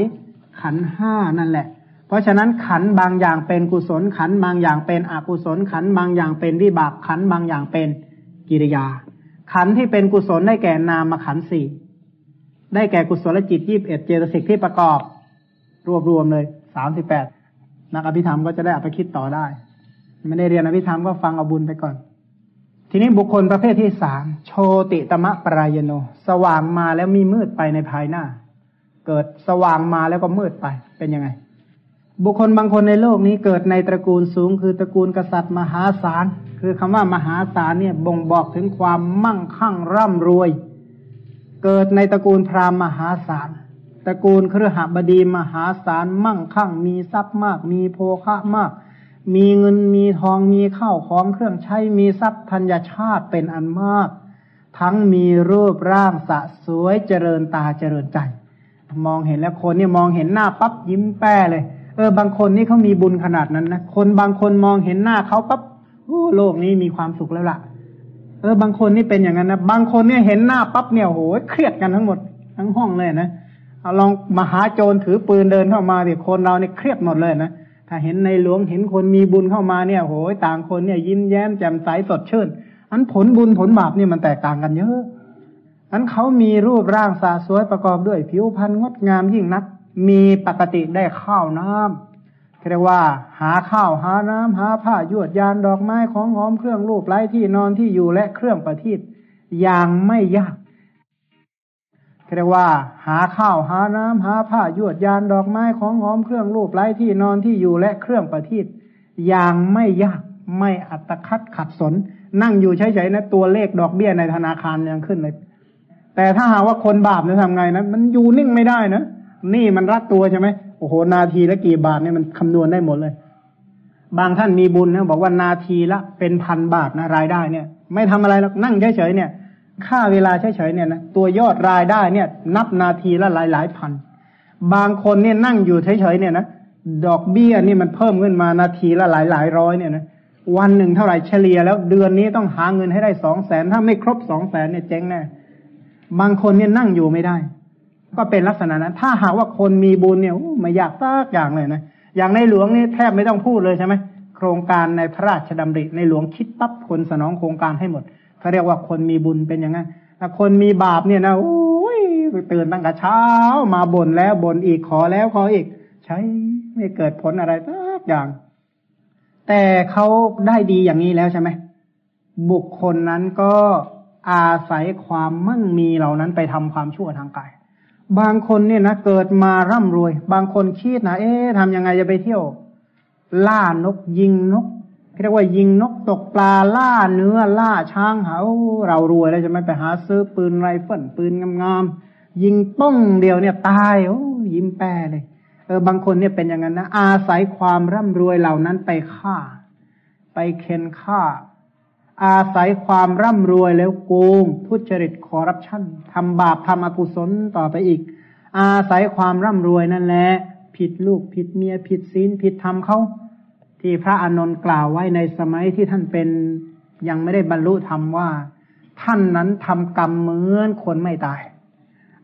ขันห้านั่นแหละ เพราะฉะนั้นขันบางอย่างเป็นกุศลขันบางอย่างเป็นอกุศลขันบางอย่างเป็นวิบากขันบางอย่างเป็นกิริยา ขันที่เป็นกุศลได้แก่นามขันสี่ได้แก่กุศลจิตยี่บเอ็ดเจตสิกที่ประกอบ รวบรวมเลยสามสิบแปดนักอภิธรรมก็จะได้อาไปคิดต่อได้ ไม่ได้เรียนอภิธรรมก็ฟังเอาบุญไปก่อน ทีนี้บุคคลประเภทที่สามโชติตมะปรายโน สว่างมาแล้วมีมืดไปในภายหน้า เกิดสว่างมาแล้วก็มืดไปเป็นยังไง บุคคลบางคนในโลกนี้เกิดในตระกูลสูง คือตระกูลกษัตริย์มหาศาล คือคำว่ามหาศาลเนี่ยบ่งบอกถึงความมั่งคั่งร่ำรวย เกิดในตระกูลพราหมณ์มหาศาลตระกูลเครือหบดีมหาศาลมั่งคั่งมีทรัพย์มาก มีโภคะมาก มีเงินมีทองมีข้าวของเครื่องใช้มีทรัพย์ธัญชาติเป็นอันมาก ทั้งมีรูปร่างสะสวยเจริญตาเจริญใจ มองเห็นแล้วคนเนี่ยมองเห็นหน้าปั๊บยิ้มแป้เลย เออบางคนนี่เขามีบุญขนาดนั้นนะคนบางคนมองเห็นหน้าเขาปั๊บโอ้โลกนี้มีความสุขแล้วล่ะ เออบางคนนี่เป็นอย่างนั้นนะบางคนเนี่ยเห็นหน้าปั๊บเนี่ยโหเครียดกันทั้งหมดทั้งห้องเลยนะเอาลองมาหาโจรถือปืนเดินเข้ามาดิคนเราเนี่ยเครียดหมดเลยนะ ถ้าเห็นในหลวงเห็นคนมีบุญเข้ามาเนี่ยโหยต่างคนเนี่ยยิ้มแย้มแจ่มใสสดชื่น อันผลบุญผลบาปเนี่ยมันแตกต่างกันเยอะอันเขามีรูปร่างสาสวยประกอบด้วยผิวพรรณงดงามยิ่งนัก มีปกติได้ข้าวน้ำเรียกว่า หาข้าวหาน้ำหาผ้ายวดยานดอกไม้ของหอมเครื่องรูปไร้ที่นอนที่อยู่และเครื่องประทีปอย่างไม่ยาก เรียกว่า หาข้าวหาน้ำหาผ้ายวดยานดอกไม้ของหอมเครื่องรูปไร้ที่นอนที่อยู่และเครื่องประทีปอย่างไม่ยากไม่อัตคัดขัดสน นั่งอยู่เฉยๆนะตัวเลขดอกเบี้ยในธนาคารยังขึ้นเลย แต่ถ้าหาว่าคนบาปเนี่ยทำไงนะมันอยู่นิ่งไม่ได้นะนี่มันรัดตัวใช่ไหมโอ้โหนาทีละกี่บาทเนี่ยมันคำนวณได้หมดเลย บางท่านมีบุญนะบอกว่านาทีละเป็นพันบาทนะรายได้เนี่ย ไม่ทำอะไรหรอกนั่งเฉยๆเนี่ย ค่าเวลาเฉยๆเนี่ยนะตัวยอดรายได้เนี่ย นับนาทีละหลายหลายพัน บางคนเนี่ยนั่งอยู่เฉยๆเนี่ยนะดอกเบี้ยนี่มันเพิ่มขึ้นมานาทีละหลายหลายร้อยเนี่ยนะวันหนึ่งเท่าไหร่เฉลี่ยแล้วเดือนนี้ต้องหาเงินให้ได้สองแสนถ้าไม่ครบสองแสนเนี่ยเจ๊งแน่บางคนเนี่ยนั่งอยู่ไม่ได้ ก็เป็นลักษณะนั้น ถ้าหากว่าคนมีบุญเนี่ยไม่อยากสักอย่างเลยนะอย่างในหลวงนี่แทบไม่ต้องพูดเลยใช่ไหมโครงการในพระราชดำริในหลวงคิดปั๊บคนสนองโครงการให้หมด เขาเรียกว่าคนมีบุญเป็นอย่างนั้นถ้าคนมีบาปเนี่ยนะโอ้ยตื่นตั้งแต่เช้า มาบ่นแล้วบ่นอีกขอแล้วขออีก ใช้ไม่เกิดผลอะไรสักอย่าง แต่เขาได้ดีอย่างนี้แล้วใช่ไหมบุคคลนั้นก็อาศัยความมั่งมีเหล่านั้นไปทำความชั่วทางกาย บางคนเนี่ยนะเกิดมาร่ำรวย บางคนคิดนะเอ๊ะทำยังไงจะไปเที่ยว ล่านกยิงนก เรียกว่ายิงนกตกปลาล่าเนื้อล่าช้างเหาเรารวยแล้วจะไม่ไปหาซื้อปืนไรเฟิลปืนงามๆยิงป้องเดียวเนี่ยตายโอ้ยิ้มแป้เลยเออบางคนเนี่ยเป็นอย่างนั้นนะอาศัยความร่ำรวยเหล่านั้นไปฆ่า ไปเค้นฆ่า อาศัยความร่ำรวยแล้วโกง ทุจริตคอร์รัปชันทำบาปทำอกุศลต่อไปอีก อาศัยความร่ำรวยนั่นแหละผิดลูกผิดเมียผิดศีลผิดธรรมเขา ที่พระอานนท์กล่าวไว้ในสมัยที่ท่านเป็นยังไม่ได้บรรลุธรรมว่า ท่านนั้นทำกรรมเหมือนคนไม่ตาย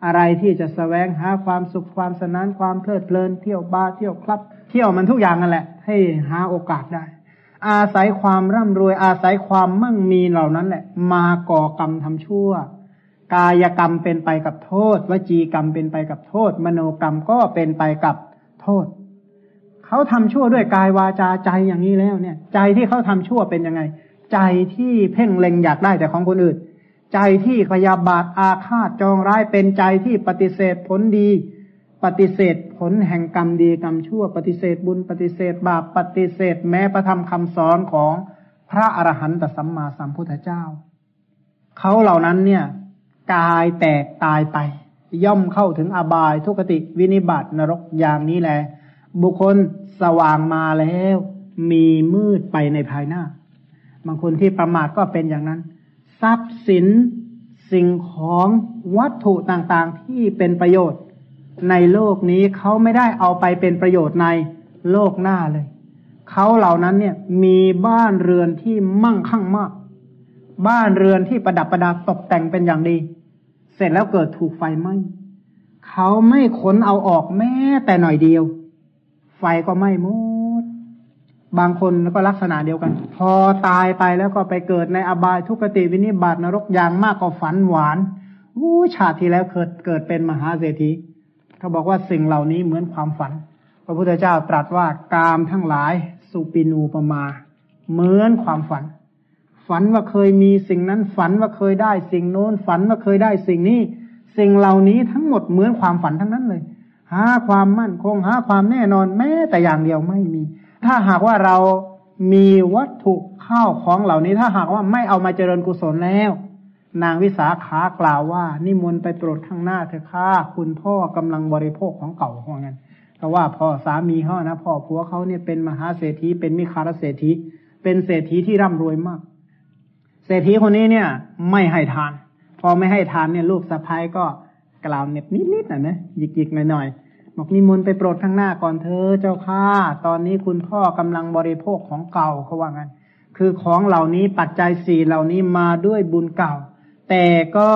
อะไรที่จะสแสวงหาความสุขความสนานความเพลิดเพลินเที่ยวบาร์เที่ยวคลับ เที่ยวมันทุกอย่างนั่นแหละ ให้หาโอกาสได้ อาศัยความร่ำรวยอาศัยความมั่งมีเหล่านั้นแหละ มาก่อกรรมทำชั่ว กายกรรมเป็นไปกับโทษวจีกรรมเป็นไปกับโทษ มโนกรรมก็เป็นไปกับโทษ เขาทำชั่วด้วยกายวาจาใจอย่างนี้แล้วเนี่ย ใจที่เขาทำชั่วเป็นยังไง ใจที่เพ่งเล็งอยากได้แต่ของคนอื่น ใจที่พยาบาทอาฆาตจองร้ายเป็นใจที่ปฏิเสธผลดี ปฏิเสธผลแห่งกรรมดีกรรมชั่ว ปฏิเสธบุญ ปฏิเสธบาปปฏิเสธแม้ประธรรมคำสอนของพระอรหันตสัมมาสัมพุทธเจ้า เขาเหล่านั้นเนี่ยกายแตกตายไป ย่อมเข้าถึงอบายทุกติวินิบัตินรกอย่างนี้แหละ บุคคลสว่างมาแล้ว มีมืดไปในภายหน้า บางคนที่ประมาทก็เป็นอย่างนั้น ทรัพย์สินสิ่งของวัตถุต่างๆที่เป็นประโยชน์ ในโลกนี้เขาไม่ได้เอาไปเป็นประโยชน์ในโลกหน้าเลยเขาเหล่านั้นเนี่ยมีบ้านเรือนที่มั่งคั่งมาก บ้านเรือนที่ประดับประดาตกแต่งเป็นอย่างดี เสร็จแล้วเกิดถูกไฟไหม้เขาไม่ขนเอาออกแม้แต่หน่อยเดียว ไฟก็ไหม้หมด บางคนก็ลักษณะเดียวกัน พอตายไปแล้วก็ไปเกิดในอบายทุกติวินิบาตนรกอย่างมากก็ฝันหวานอู้ชาติที่แล้วเกิดเกิดเป็นมหาเศรษฐีเขาบอกว่าสิ่งเหล่านี้เหมือนความฝัน พระพุทธเจ้าตรัสว่ากามทั้งหลาย สุปินูปมา เหมือนความฝัน ฝันว่าเคยมีสิ่งนั้นฝันว่าเคยได้สิ่งโน้นฝันว่าเคยได้สิ่งนี้ สิ่งเหล่านี้ทั้งหมดเหมือนความฝันทั้งนั้นเลย หาความมั่นคง หาความแน่นอนแม้แต่อย่างเดียวไม่มี ถ้าหากว่าเรามีวัตถุข้าวของเหล่านี้ ถ้าหากว่าไม่เอามาเจริญกุศลแล้ว นางวิสาขากล่าวว่า นิมนต์ไปโปรดข้างหน้าเถอะค่ะคุณพ่อกำลังบริโภคของเก่าของนั้นเพราะว่าพ่อสามีเขานะพ่อผัวเขาเนี่ยเป็นมหาเศรษฐีเป็นมิคารเศรษฐี เป็นเศรษฐีที่ร่ำรวยมาก เศรษฐีคนนี้เนี่ย ไม่ให้ทาน พอไม่ให้ทานเนี่ยลูกสะพ้ายก็กล่าวเน็บนิดๆนะนะหยิกๆหน่อยๆ บอกนิมนต์ไปโปรดข้างหน้าก่อนเธอเจ้าข้าตอนนี้คุณพ่อกำลังบริโภคของเก่าเขาว่างั้น คือของเหล่านี้ปัจจัยสี่เหล่านี้มาด้วยบุญเก่า แต่ก็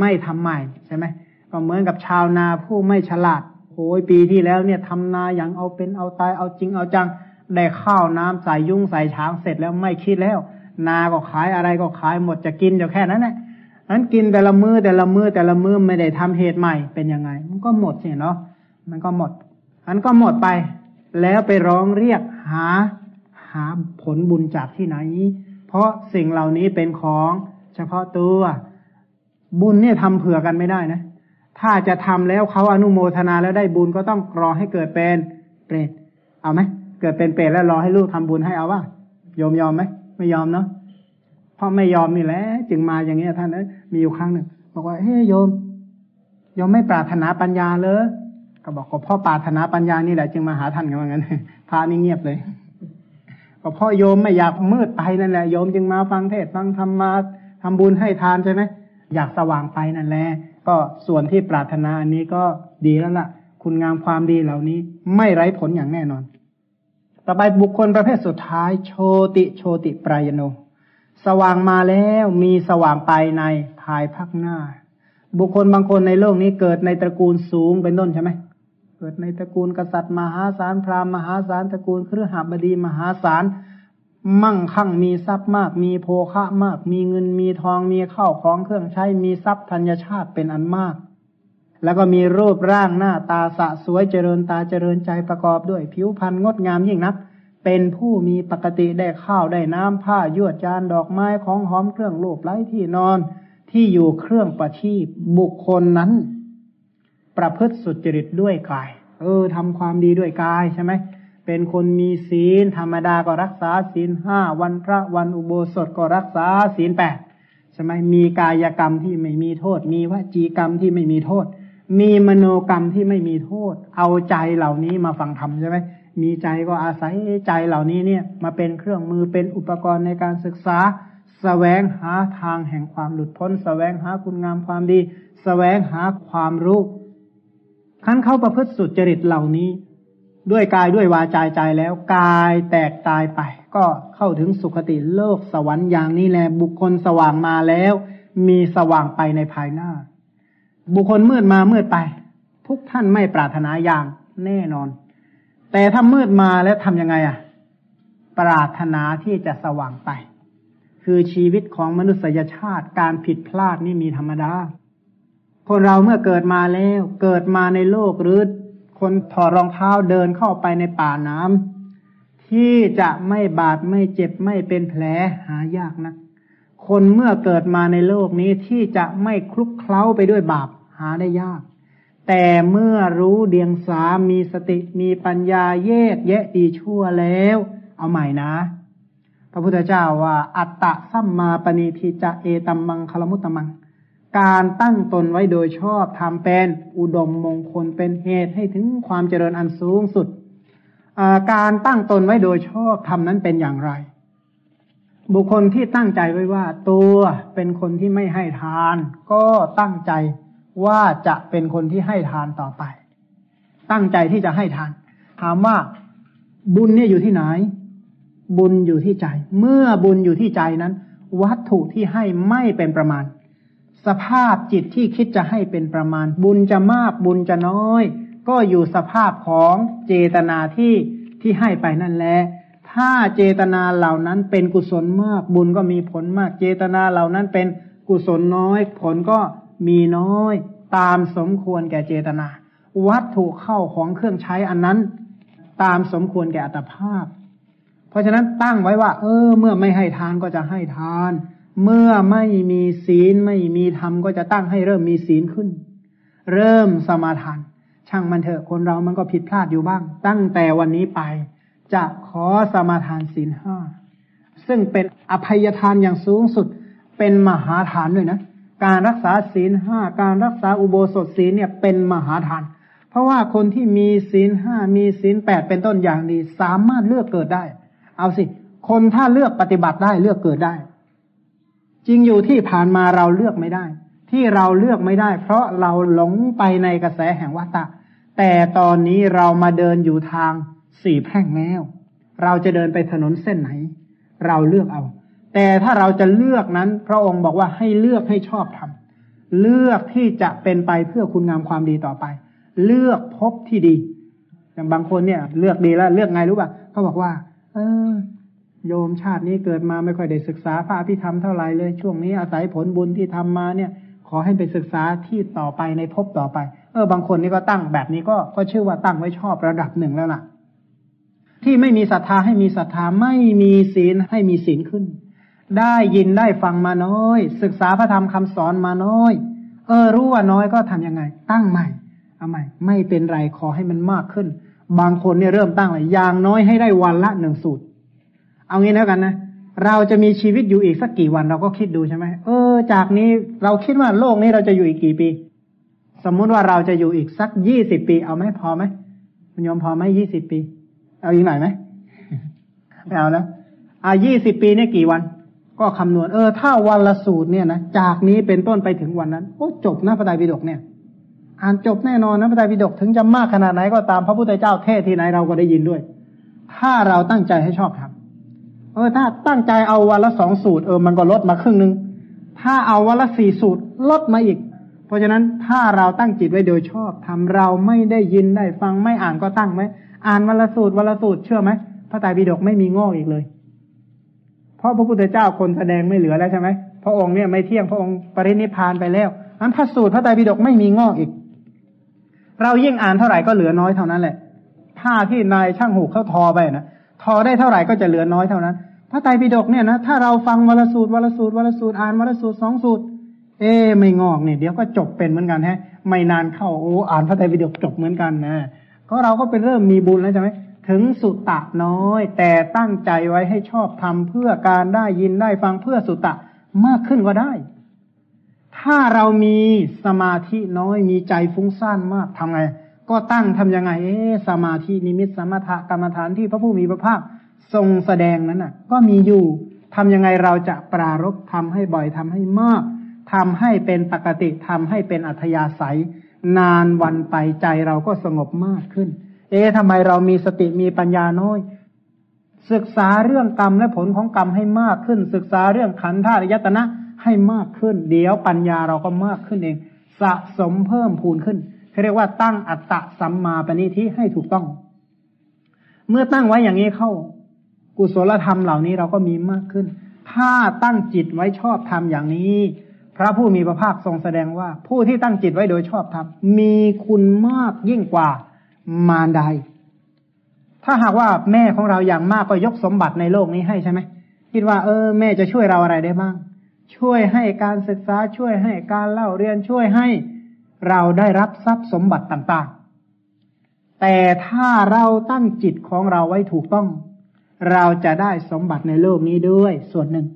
ไม่ทำใหม่ใช่ไหมก็เหมือนกับชาวนาผู้ไม่ฉลาดโอ้ยปีที่แล้วเนี่ยทำนาอย่างเอาเป็นเอาตายเอาจริงเอาจังได้ข้าวน้ำใส่ยุ่งใส่ช้างเสร็จแล้วไม่คิดแล้ว นาก็ขายอะไรก็ขายหมดจะกินอยู่แค่นั้นแหละนั้นกินแต่ละมือแต่ละมือแต่ละมือไม่ได้ทำเหตุใหม่เป็นยังไง มันก็หมดสิเนาะ มันก็หมด อันก็หมดไป แล้วไปร้องเรียกหาหาผลบุญจากที่ไหน เพราะสิ่งเหล่านี้เป็นของเฉพาะตัว บุญเนี่ยทำเผื่อกันไม่ได้นะ ถ้าจะทำแล้วเขาอนุโมทนาแล้วได้บุญก็ต้องรอให้เกิดเป็นเปรต เอาไหม เกิดเป็นเปรตแล้วรอให้ลูกทำบุญให้เอาว่า ยอมยอมไหม ไม่ยอมเนาะเพราะไม่ยอมนี่แหละจึงมาอย่างเงี้ยท่านเอ้ยมีอยู่ครั้งหนึ่งบอกว่าเฮ้ยโยมโยมไม่ปรารถนาปัญญาเลย ก็บอกก็พ่อปารถนาปัญญานี่แหละจึงมาหาท่านกันว่างั้นพระนี่เงียบเลยก็พ่อโยมไม่อยากมืดไปนั่นแหละโยมจึงมาฟังเทศฟังธรรมาทำบุญให้ทานใช่ไหมอยากสว่างไปนั่นแหละก็ส่วนที่ปรารถนาอันนี้ก็ดีแล้วล่ะ คุณงามความดีเหล่านี้ ไม่ไร้ผลอย่างแน่นอน ต่อไปบุคคลประเภทสุดท้าย โชติโชติปรายโน สว่างมาแล้วมีสว่างไปในภายภาคหน้า บุคคลบางคนในโลกนี้เกิดในตระกูลสูงเป็นต้นใช่ไหม เกิดในตระกูลกษัตริย์มหาศาลพราหมณ์มหาศาลตระกูลเครือหบดีมหาศาลมั่งคั่งมีทรัพย์มาก มีโภคะมาก มีเงินมีทองมีข้าวของเครื่องใช้มีทรัพย์ธัญชาติเป็นอันมาก แล้วก็มีรูปร่างหน้าตาสะสวยเจริญตาเจริญใจประกอบด้วย ผิวพรรณงดงามยิ่งนัก เป็นผู้มีปกติได้ข้าวได้น้ำผ้ายวดจานดอกไม้ของหอมเครื่องลูบไล้ที่นอน ที่อยู่เครื่องประชีพบุคคลนั้น ประพฤติสุจริตด้วยกาย เออทำความดีด้วยกายใช่ไหมเป็นคนมีศีลธรรมดาก็รักษาศีลห้าวันพระวันอุโบสถก็รักษาศีลแปดใช่ไหมมีกายกรรมที่ไม่มีโทษ มีวจีกรรมที่ไม่มีโทษ มีมโนกรรมที่ไม่มีโทษ เอาใจเหล่านี้มาฟังธรรมใช่ไหมมีใจก็อาศัยใจเหล่านี้เนี่ย มาเป็นเครื่องมือเป็นอุปกรณ์ในการศึกษาสแสวงหาทางแห่งความหลุดพ้นสแสวงหาคุณงามความดีสแสวงหาความรู้ ขั้นเข้าประพฤติสุจริตเหล่านี้ ด้วยกายด้วยวาจาใจแล้ว กายแตกตายไป ก็เข้าถึงสุคติโลกสวรรค์อย่างนี้แหละบุคคลสว่างมาแล้ว มีสว่างไปในภายหน้า บุคคลมืดมามืดไป ทุกท่านไม่ปรารถนาอย่างแน่นอน แต่ถ้ามืดมาแล้วทำยังไงอะ ปรารถนาที่จะสว่างไป คือชีวิตของมนุษยชาติการผิดพลาดนี่มีธรรมดา คนเราเมื่อเกิดมาแล้ว เกิดมาในโลกหรือคนถอดรองเท้าเดินเข้าไปในป่าน้ำที่จะไม่บาดไม่เจ็บไม่เป็นแผลหายากนะคนเมื่อเกิดมาในโลกนี้ที่จะไม่คลุกเคล้าไปด้วยบาปหาได้ยาก แต่เมื่อรู้เดียงสามีสติมีปัญญาแยกแยะดีชั่วแล้ว เอาใหม่นะ พระพุทธเจ้าว่า อัตตะสัมมาปณิทิจะเอตัมมังคลมุตตมัง การตั้งตนไว้โดยชอบทำเป็นอุดมมงคลเป็นเหตุให้ถึงความเจริญอันสูงสุด การตั้งตนไว้โดยชอบทำนั้นเป็นอย่างไร บุคคลที่ตั้งใจไว้ว่า ตัวเป็นคนที่ไม่ให้ทาน ก็ตั้งใจว่าจะเป็นคนที่ให้ทานต่อไป ตั้งใจที่จะให้ทาน ถามว่าบุญเนี่ยอยู่ที่ไหน บุญอยู่ที่ใจ เมื่อบุญอยู่ที่ใจนั้น วัตถุที่ให้ไม่เป็นประมาณ สภาพจิตที่คิดจะให้เป็นประมาณ บุญจะมากบุญจะน้อย ก็อยู่สภาพของเจตนาที่ที่ให้ไปนั่นแหละถ้าเจตนาเหล่านั้นเป็นกุศลมาก บุญก็มีผลมาก เจตนาเหล่านั้นเป็นกุศลน้อย ผลก็มีน้อย ตามสมควรแก่เจตนา วัตถุเข้าของเครื่องใช้อันนั้น ตามสมควรแก่อัตภาพ เพราะฉะนั้นตั้งไว้ว่า เออ เมื่อไม่ให้ทานก็จะให้ทาน เมื่อไม่มีศีลไม่มีธรรมก็จะตั้งให้เริ่มมีศีลขึ้น เริ่มสมาทาน ช่างมันเถอะคนเรามันก็ผิดพลาดอยู่บ้าง ตั้งแต่วันนี้ไป จะขอสมาทานศีลห้าซึ่งเป็นอภัยทานอย่างสูงสุด เป็นมหาทานด้วยนะ การรักษาศีลห้าการรักษาอุโบสถศีลเนี่ยเป็นมหาทาน เพราะว่าคนที่มีศีลห้ามีศีลแปดเป็นต้นอย่างดี สามารถเลือกเกิดได้ เอาสิ คนถ้าเลือกปฏิบัติได้เลือกเกิดได้ จริงอยู่ที่ผ่านมาเราเลือกไม่ได้ ที่เราเลือกไม่ได้ เพราะเราหลงไปในกระแสแห่งวัฏฏะแต่ตอนนี้เรามาเดินอยู่ทางสี่แพร่งแล้ว เราจะเดินไปถนนเส้นไหน เราเลือกเอา แต่ถ้าเราจะเลือกนั้น พระองค์บอกว่าให้เลือกให้ชอบทำเลือกที่จะเป็นไปเพื่อคุณงามความดีต่อไป เลือกพบที่ดี อย่างบางคนเนี่ย เลือกดีแล้วเลือกไงรู้ป่ะเขาบอกว่า เออ โยมชาตินี้เกิดมาไม่ค่อยได้ศึกษาพระอภิธรรมเท่าไหร่เลย ช่วงนี้อาศัยผลบุญที่ทำมาเนี่ย ขอให้ไปศึกษาที่ต่อไปในภพต่อไป เออบางคนนี่ก็ตั้งแบบนี้ก็ก็ชื่อว่าตั้งไว้ชอบระดับหนึ่งแล้วล่ะ ที่ไม่มีศรัทธาให้มีศรัทธาไม่มีศีลให้มีศีลขึ้น ได้ยินได้ฟังมาน้อย ศึกษาพระธรรมคำสอนมาน้อย เออรู้ว่าน้อยก็ทํำยังไง ตั้งใหม่เอาใหม่ ไม่เป็นไรขอให้มันมากขึ้น บางคนเนี่ยเริ่มตั้งเลยอย่างน้อยให้ได้วันละหนึ่งสูตร เอางี้แล้วกันนะเราจะมีชีวิตอยู่อีกสักกี่วันเราก็คิดดูใช่ไหมเออ จากนี้เราคิดว่าโลกนี้เราจะอยู่อีกกี่ปี สมมุติว่าเราจะอยู่อีกสักยี่สิบปี เอาไหมพอไหมคุณยมพอไหมยี่สิบปี เอาอีกหน่อยไหมไม่เอาแล้วอ่ายี่สิบปีเนี่ยกี่วัน ก็คำนวณเออ ถ้าวันละสูตรเนี่ยนะจากนี้เป็นต้นไปถึงวันนั้นโอ้จบนะพระไตรปิฎกเนี่ย อ่านจบแน่นอนนะพระไตรปิฎกถึงจะมากขนาดไหนก็ตามพระพุทธเจ้าเทศที่ไหนเราก็ได้ยินด้วย ถ้าเราตั้งใจให้ชอบทำ เออถ้าตั้งใจเอาวันละสองสูตรเออมันก็ลดมาครึ่งหนึ่งถ้าเอาวันละสี่สูตรลดมาอีก เพราะฉะนั้นถ้าเราตั้งจิตไว้โดยชอบทำเราไม่ได้ยินได้ฟังไม่อ่านก็ตั้งไหมอ่านวันละสูตรวันละสูตรเชื่อไหมพระไตรปิฎกไม่มีงอกอีกเลย เพราะพระพุทธเจ้าคนแสดงไม่เหลือแล้วใช่ไหมพระองค์เนี่ยไม่เที่ยงพระองค์ปรินิพานไปแล้วนั้นพระสูตรพระไตรปิฎกไม่มีงอกอีก เรายิ่งอ่านเท่าไหร่ก็เหลือน้อยเท่านั้นแหละผ้าที่นายช่างหูเขาทอไปนะ ทอได้เท่าไหร่ก็จะเหลือน้อยเท่านั้น พระไตรปิฎกเนี่ยนะถ้าเราฟังวันละสูตรวันละสูตรวันละสูตรอ่านวันละสูตรสองสูตร เอ๊ไม่งอกเนี่ยเดี๋ยวก็จบเป็นเหมือนกันฮะ ไม่นานเข้าโอ้อ่านพระไตรปิฎกจบเหมือนกันนะก็เราก็เป็นเริ่มมีบุญแล้วใช่ไหมถึงสุตตะน้อย แต่ตั้งใจไว้ให้ชอบทำเพื่อการได้ยินได้ฟังเพื่อสุตะมากขึ้นก็ได้ ถ้าเรามีสมาธิน้อยมีใจฟุ้งซ่านมากทำไง ก็ตั้งทํำยังไงเอ๊สมาธินิมิตสมถะกรรมฐานที่พระผู้มีพระภาคทรงแสดงนั้นน่ะ ก็มีอยู่ทำยังไงเราจะปรารบทำให้บ่อยทำให้มากทำให้เป็นปกติทำให้เป็นอัธยาศัย นานวันไปใจเราก็สงบมากขึ้น เอ๊ะทำไมเรามีสติมีปัญญาน้อยศึกษาเรื่องกรรมและผลของกรรมให้มากขึ้น ศึกษาเรื่องขันธ์ธาตุยตนะให้มากขึ้น เดี๋ยวปัญญาเราก็มากขึ้นเอง สะสมเพิ่มพูนขึ้น เขาเรียกว่าตั้งอัตตะสัมมาปณิทิให้ถูกต้อง เมื่อตั้งไว้อย่างนี้เข้า กุศลธรรมเหล่านี้เราก็มีมากขึ้น ถ้าตั้งจิตไว้ชอบทำอย่างนี้ พระผู้มีพระภาคทรงแสดงว่า ผู้ที่ตั้งจิตไว้โดยชอบธรรมมีคุณมากยิ่งกว่ามารใด ถ้าหากว่าแม่ของเราอย่างมากก็ยกสมบัติในโลกนี้ให้ใช่ไหมคิดว่าเออ แม่จะช่วยเราอะไรได้บ้าง ช่วยให้การศึกษาช่วยให้การเล่าเรียนช่วยให้ เราได้รับทรัพย์สมบัติต่างๆ แต่ถ้าเราตั้งจิตของเราไว้ถูกต้อง เราจะได้สมบัติในโลกนี้ด้วย ส่วนหนึ่ง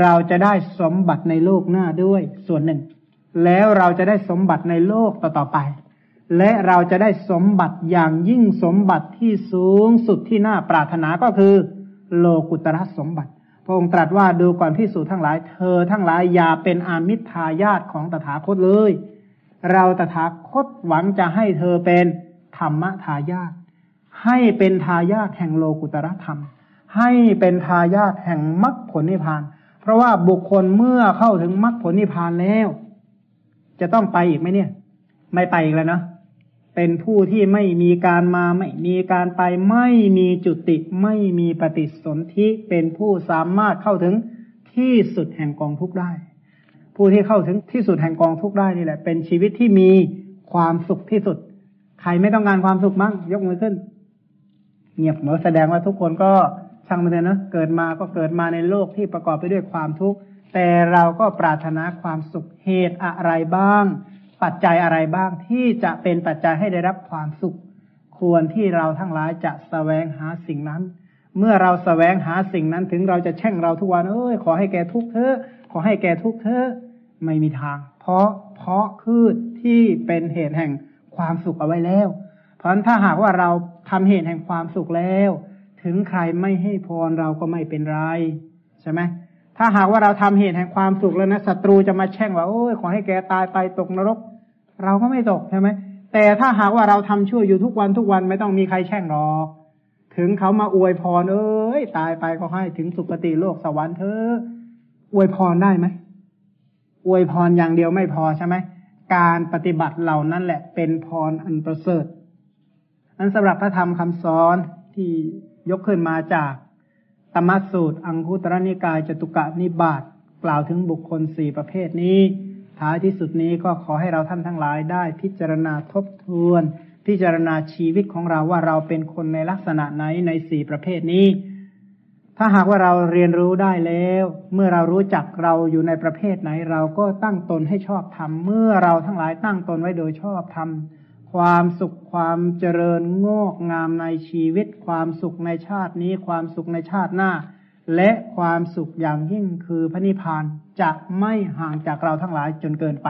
เราจะได้สมบัติในโลกหน้าด้วย ส่วนหนึ่ง แล้วเราจะได้สมบัติในโลกต่อๆไป และเราจะได้สมบัติอย่างยิ่งสมบัติที่สูงสุดที่น่าปรารถนาก็คือ โลกุตระสมบัติพระองค์ตรัสว่าดูก่อนพิสูจทั้งหลาย เธอทั้งหลายอย่าเป็นอามิทายาทของตถาคตเลย เราตถาคตหวังจะให้เธอเป็นธรรมทายาทให้เป็นทายาทแห่งโลกุตระธรรม ให้เป็นทายาทแห่งมรรคผลนิพพาน เพราะว่าบุคคลเมื่อเข้าถึงมรรคผลนิพพานแล้ว จะต้องไปอีกไหมเนี่ย ไม่ไปอีกแล้วนะเป็นผู้ที่ไม่มีการมาไม่มีการไปไม่มีจุติไม่มีปฏิสนธิเป็นผู้สามารถเข้าถึงที่สุดแห่งกองทุกได้ ผู้ที่เข้าถึงที่สุดแห่งกองทุกได้นี่แหละ เป็นชีวิตที่มีความสุขที่สุด ใครไม่ต้องการความสุขมั้งยกมือขึ้น เงียบเหมือแสดงว่าทุกคนก็ช่างมันเลยนะเกิดมาก็เกิดมาในโลกที่ประกอบไปด้วยความทุกข์แต่เราก็ปรารถนาความสุขเหตุอะไรบ้าง ปัจจัยอะไรบ้างที่จะเป็นปัจจัยให้ได้รับความสุข ควรที่เราทั้งหลายจะสแสวงหาสิ่งนั้น เมื่อเราสแสวงหาสิ่งนั้นถึงเราจะแช่งเราทุกวันเอ้ยขอให้แกทุกเถอะขอให้แกทุกเถอะ ไม่มีทาง เพราะเพราะคือที่เป็นเหตุแห่งความสุขเอาไว้แล้ว เพราะฉะนั้นถ้าหากว่าเราทำเหตุแห่งความสุขแล้ว ถึงใครไม่ให้พรเราก็ไม่เป็นไรใช่ไหมถ้าหากว่าเราทำเหตุแห่งความสุขแล้วนะศัตรูจะมาแช่งว่าโอ้ยขอให้แกตายไปตกนรก เราก็ไม่ตกใช่ไหมแต่ถ้าหากว่าเราทำชั่วอยู่ทุกวันทุกวันไม่ต้องมีใครแช่งหรอก ถึงเขามาอวยพรเอ้ยตายไปก็ให้ถึงสุคติโลกสวรรค์เธออวยพรได้ไหม อวยพรอย่างเดียวไม่พอใช่ไหมการปฏิบัติเหล่านั้นแหละเป็นพรอันประเสริฐนั้นสำหรับพระธรรมคำสอนที่ยกขึ้นมาจากธรรมสูตร อังคุตรนิกายจตุกะนิบาตกล่าวถึงบุคคลสี่ประเภทนี้ท้ายที่สุดนี้ก็ขอให้เราท่านทั้งหลายได้พิจารณาทบทวน พิจารณาชีวิตของเราว่าเราเป็นคนในลักษณะไหนในสี่ประเภทนี้ ถ้าหากว่าเราเรียนรู้ได้แล้ว เมื่อเรารู้จักเราอยู่ในประเภทไหน เราก็ตั้งตนให้ชอบทำเมื่อเราทั้งหลายตั้งตนไว้โดยชอบทำความสุขความเจริญงอกงามในชีวิต ความสุขในชาตินี้ความสุขในชาติหน้า และความสุขอย่างยิ่งคือพระนิพพานจะไม่ห่างจากเราทั้งหลายจนเกินไป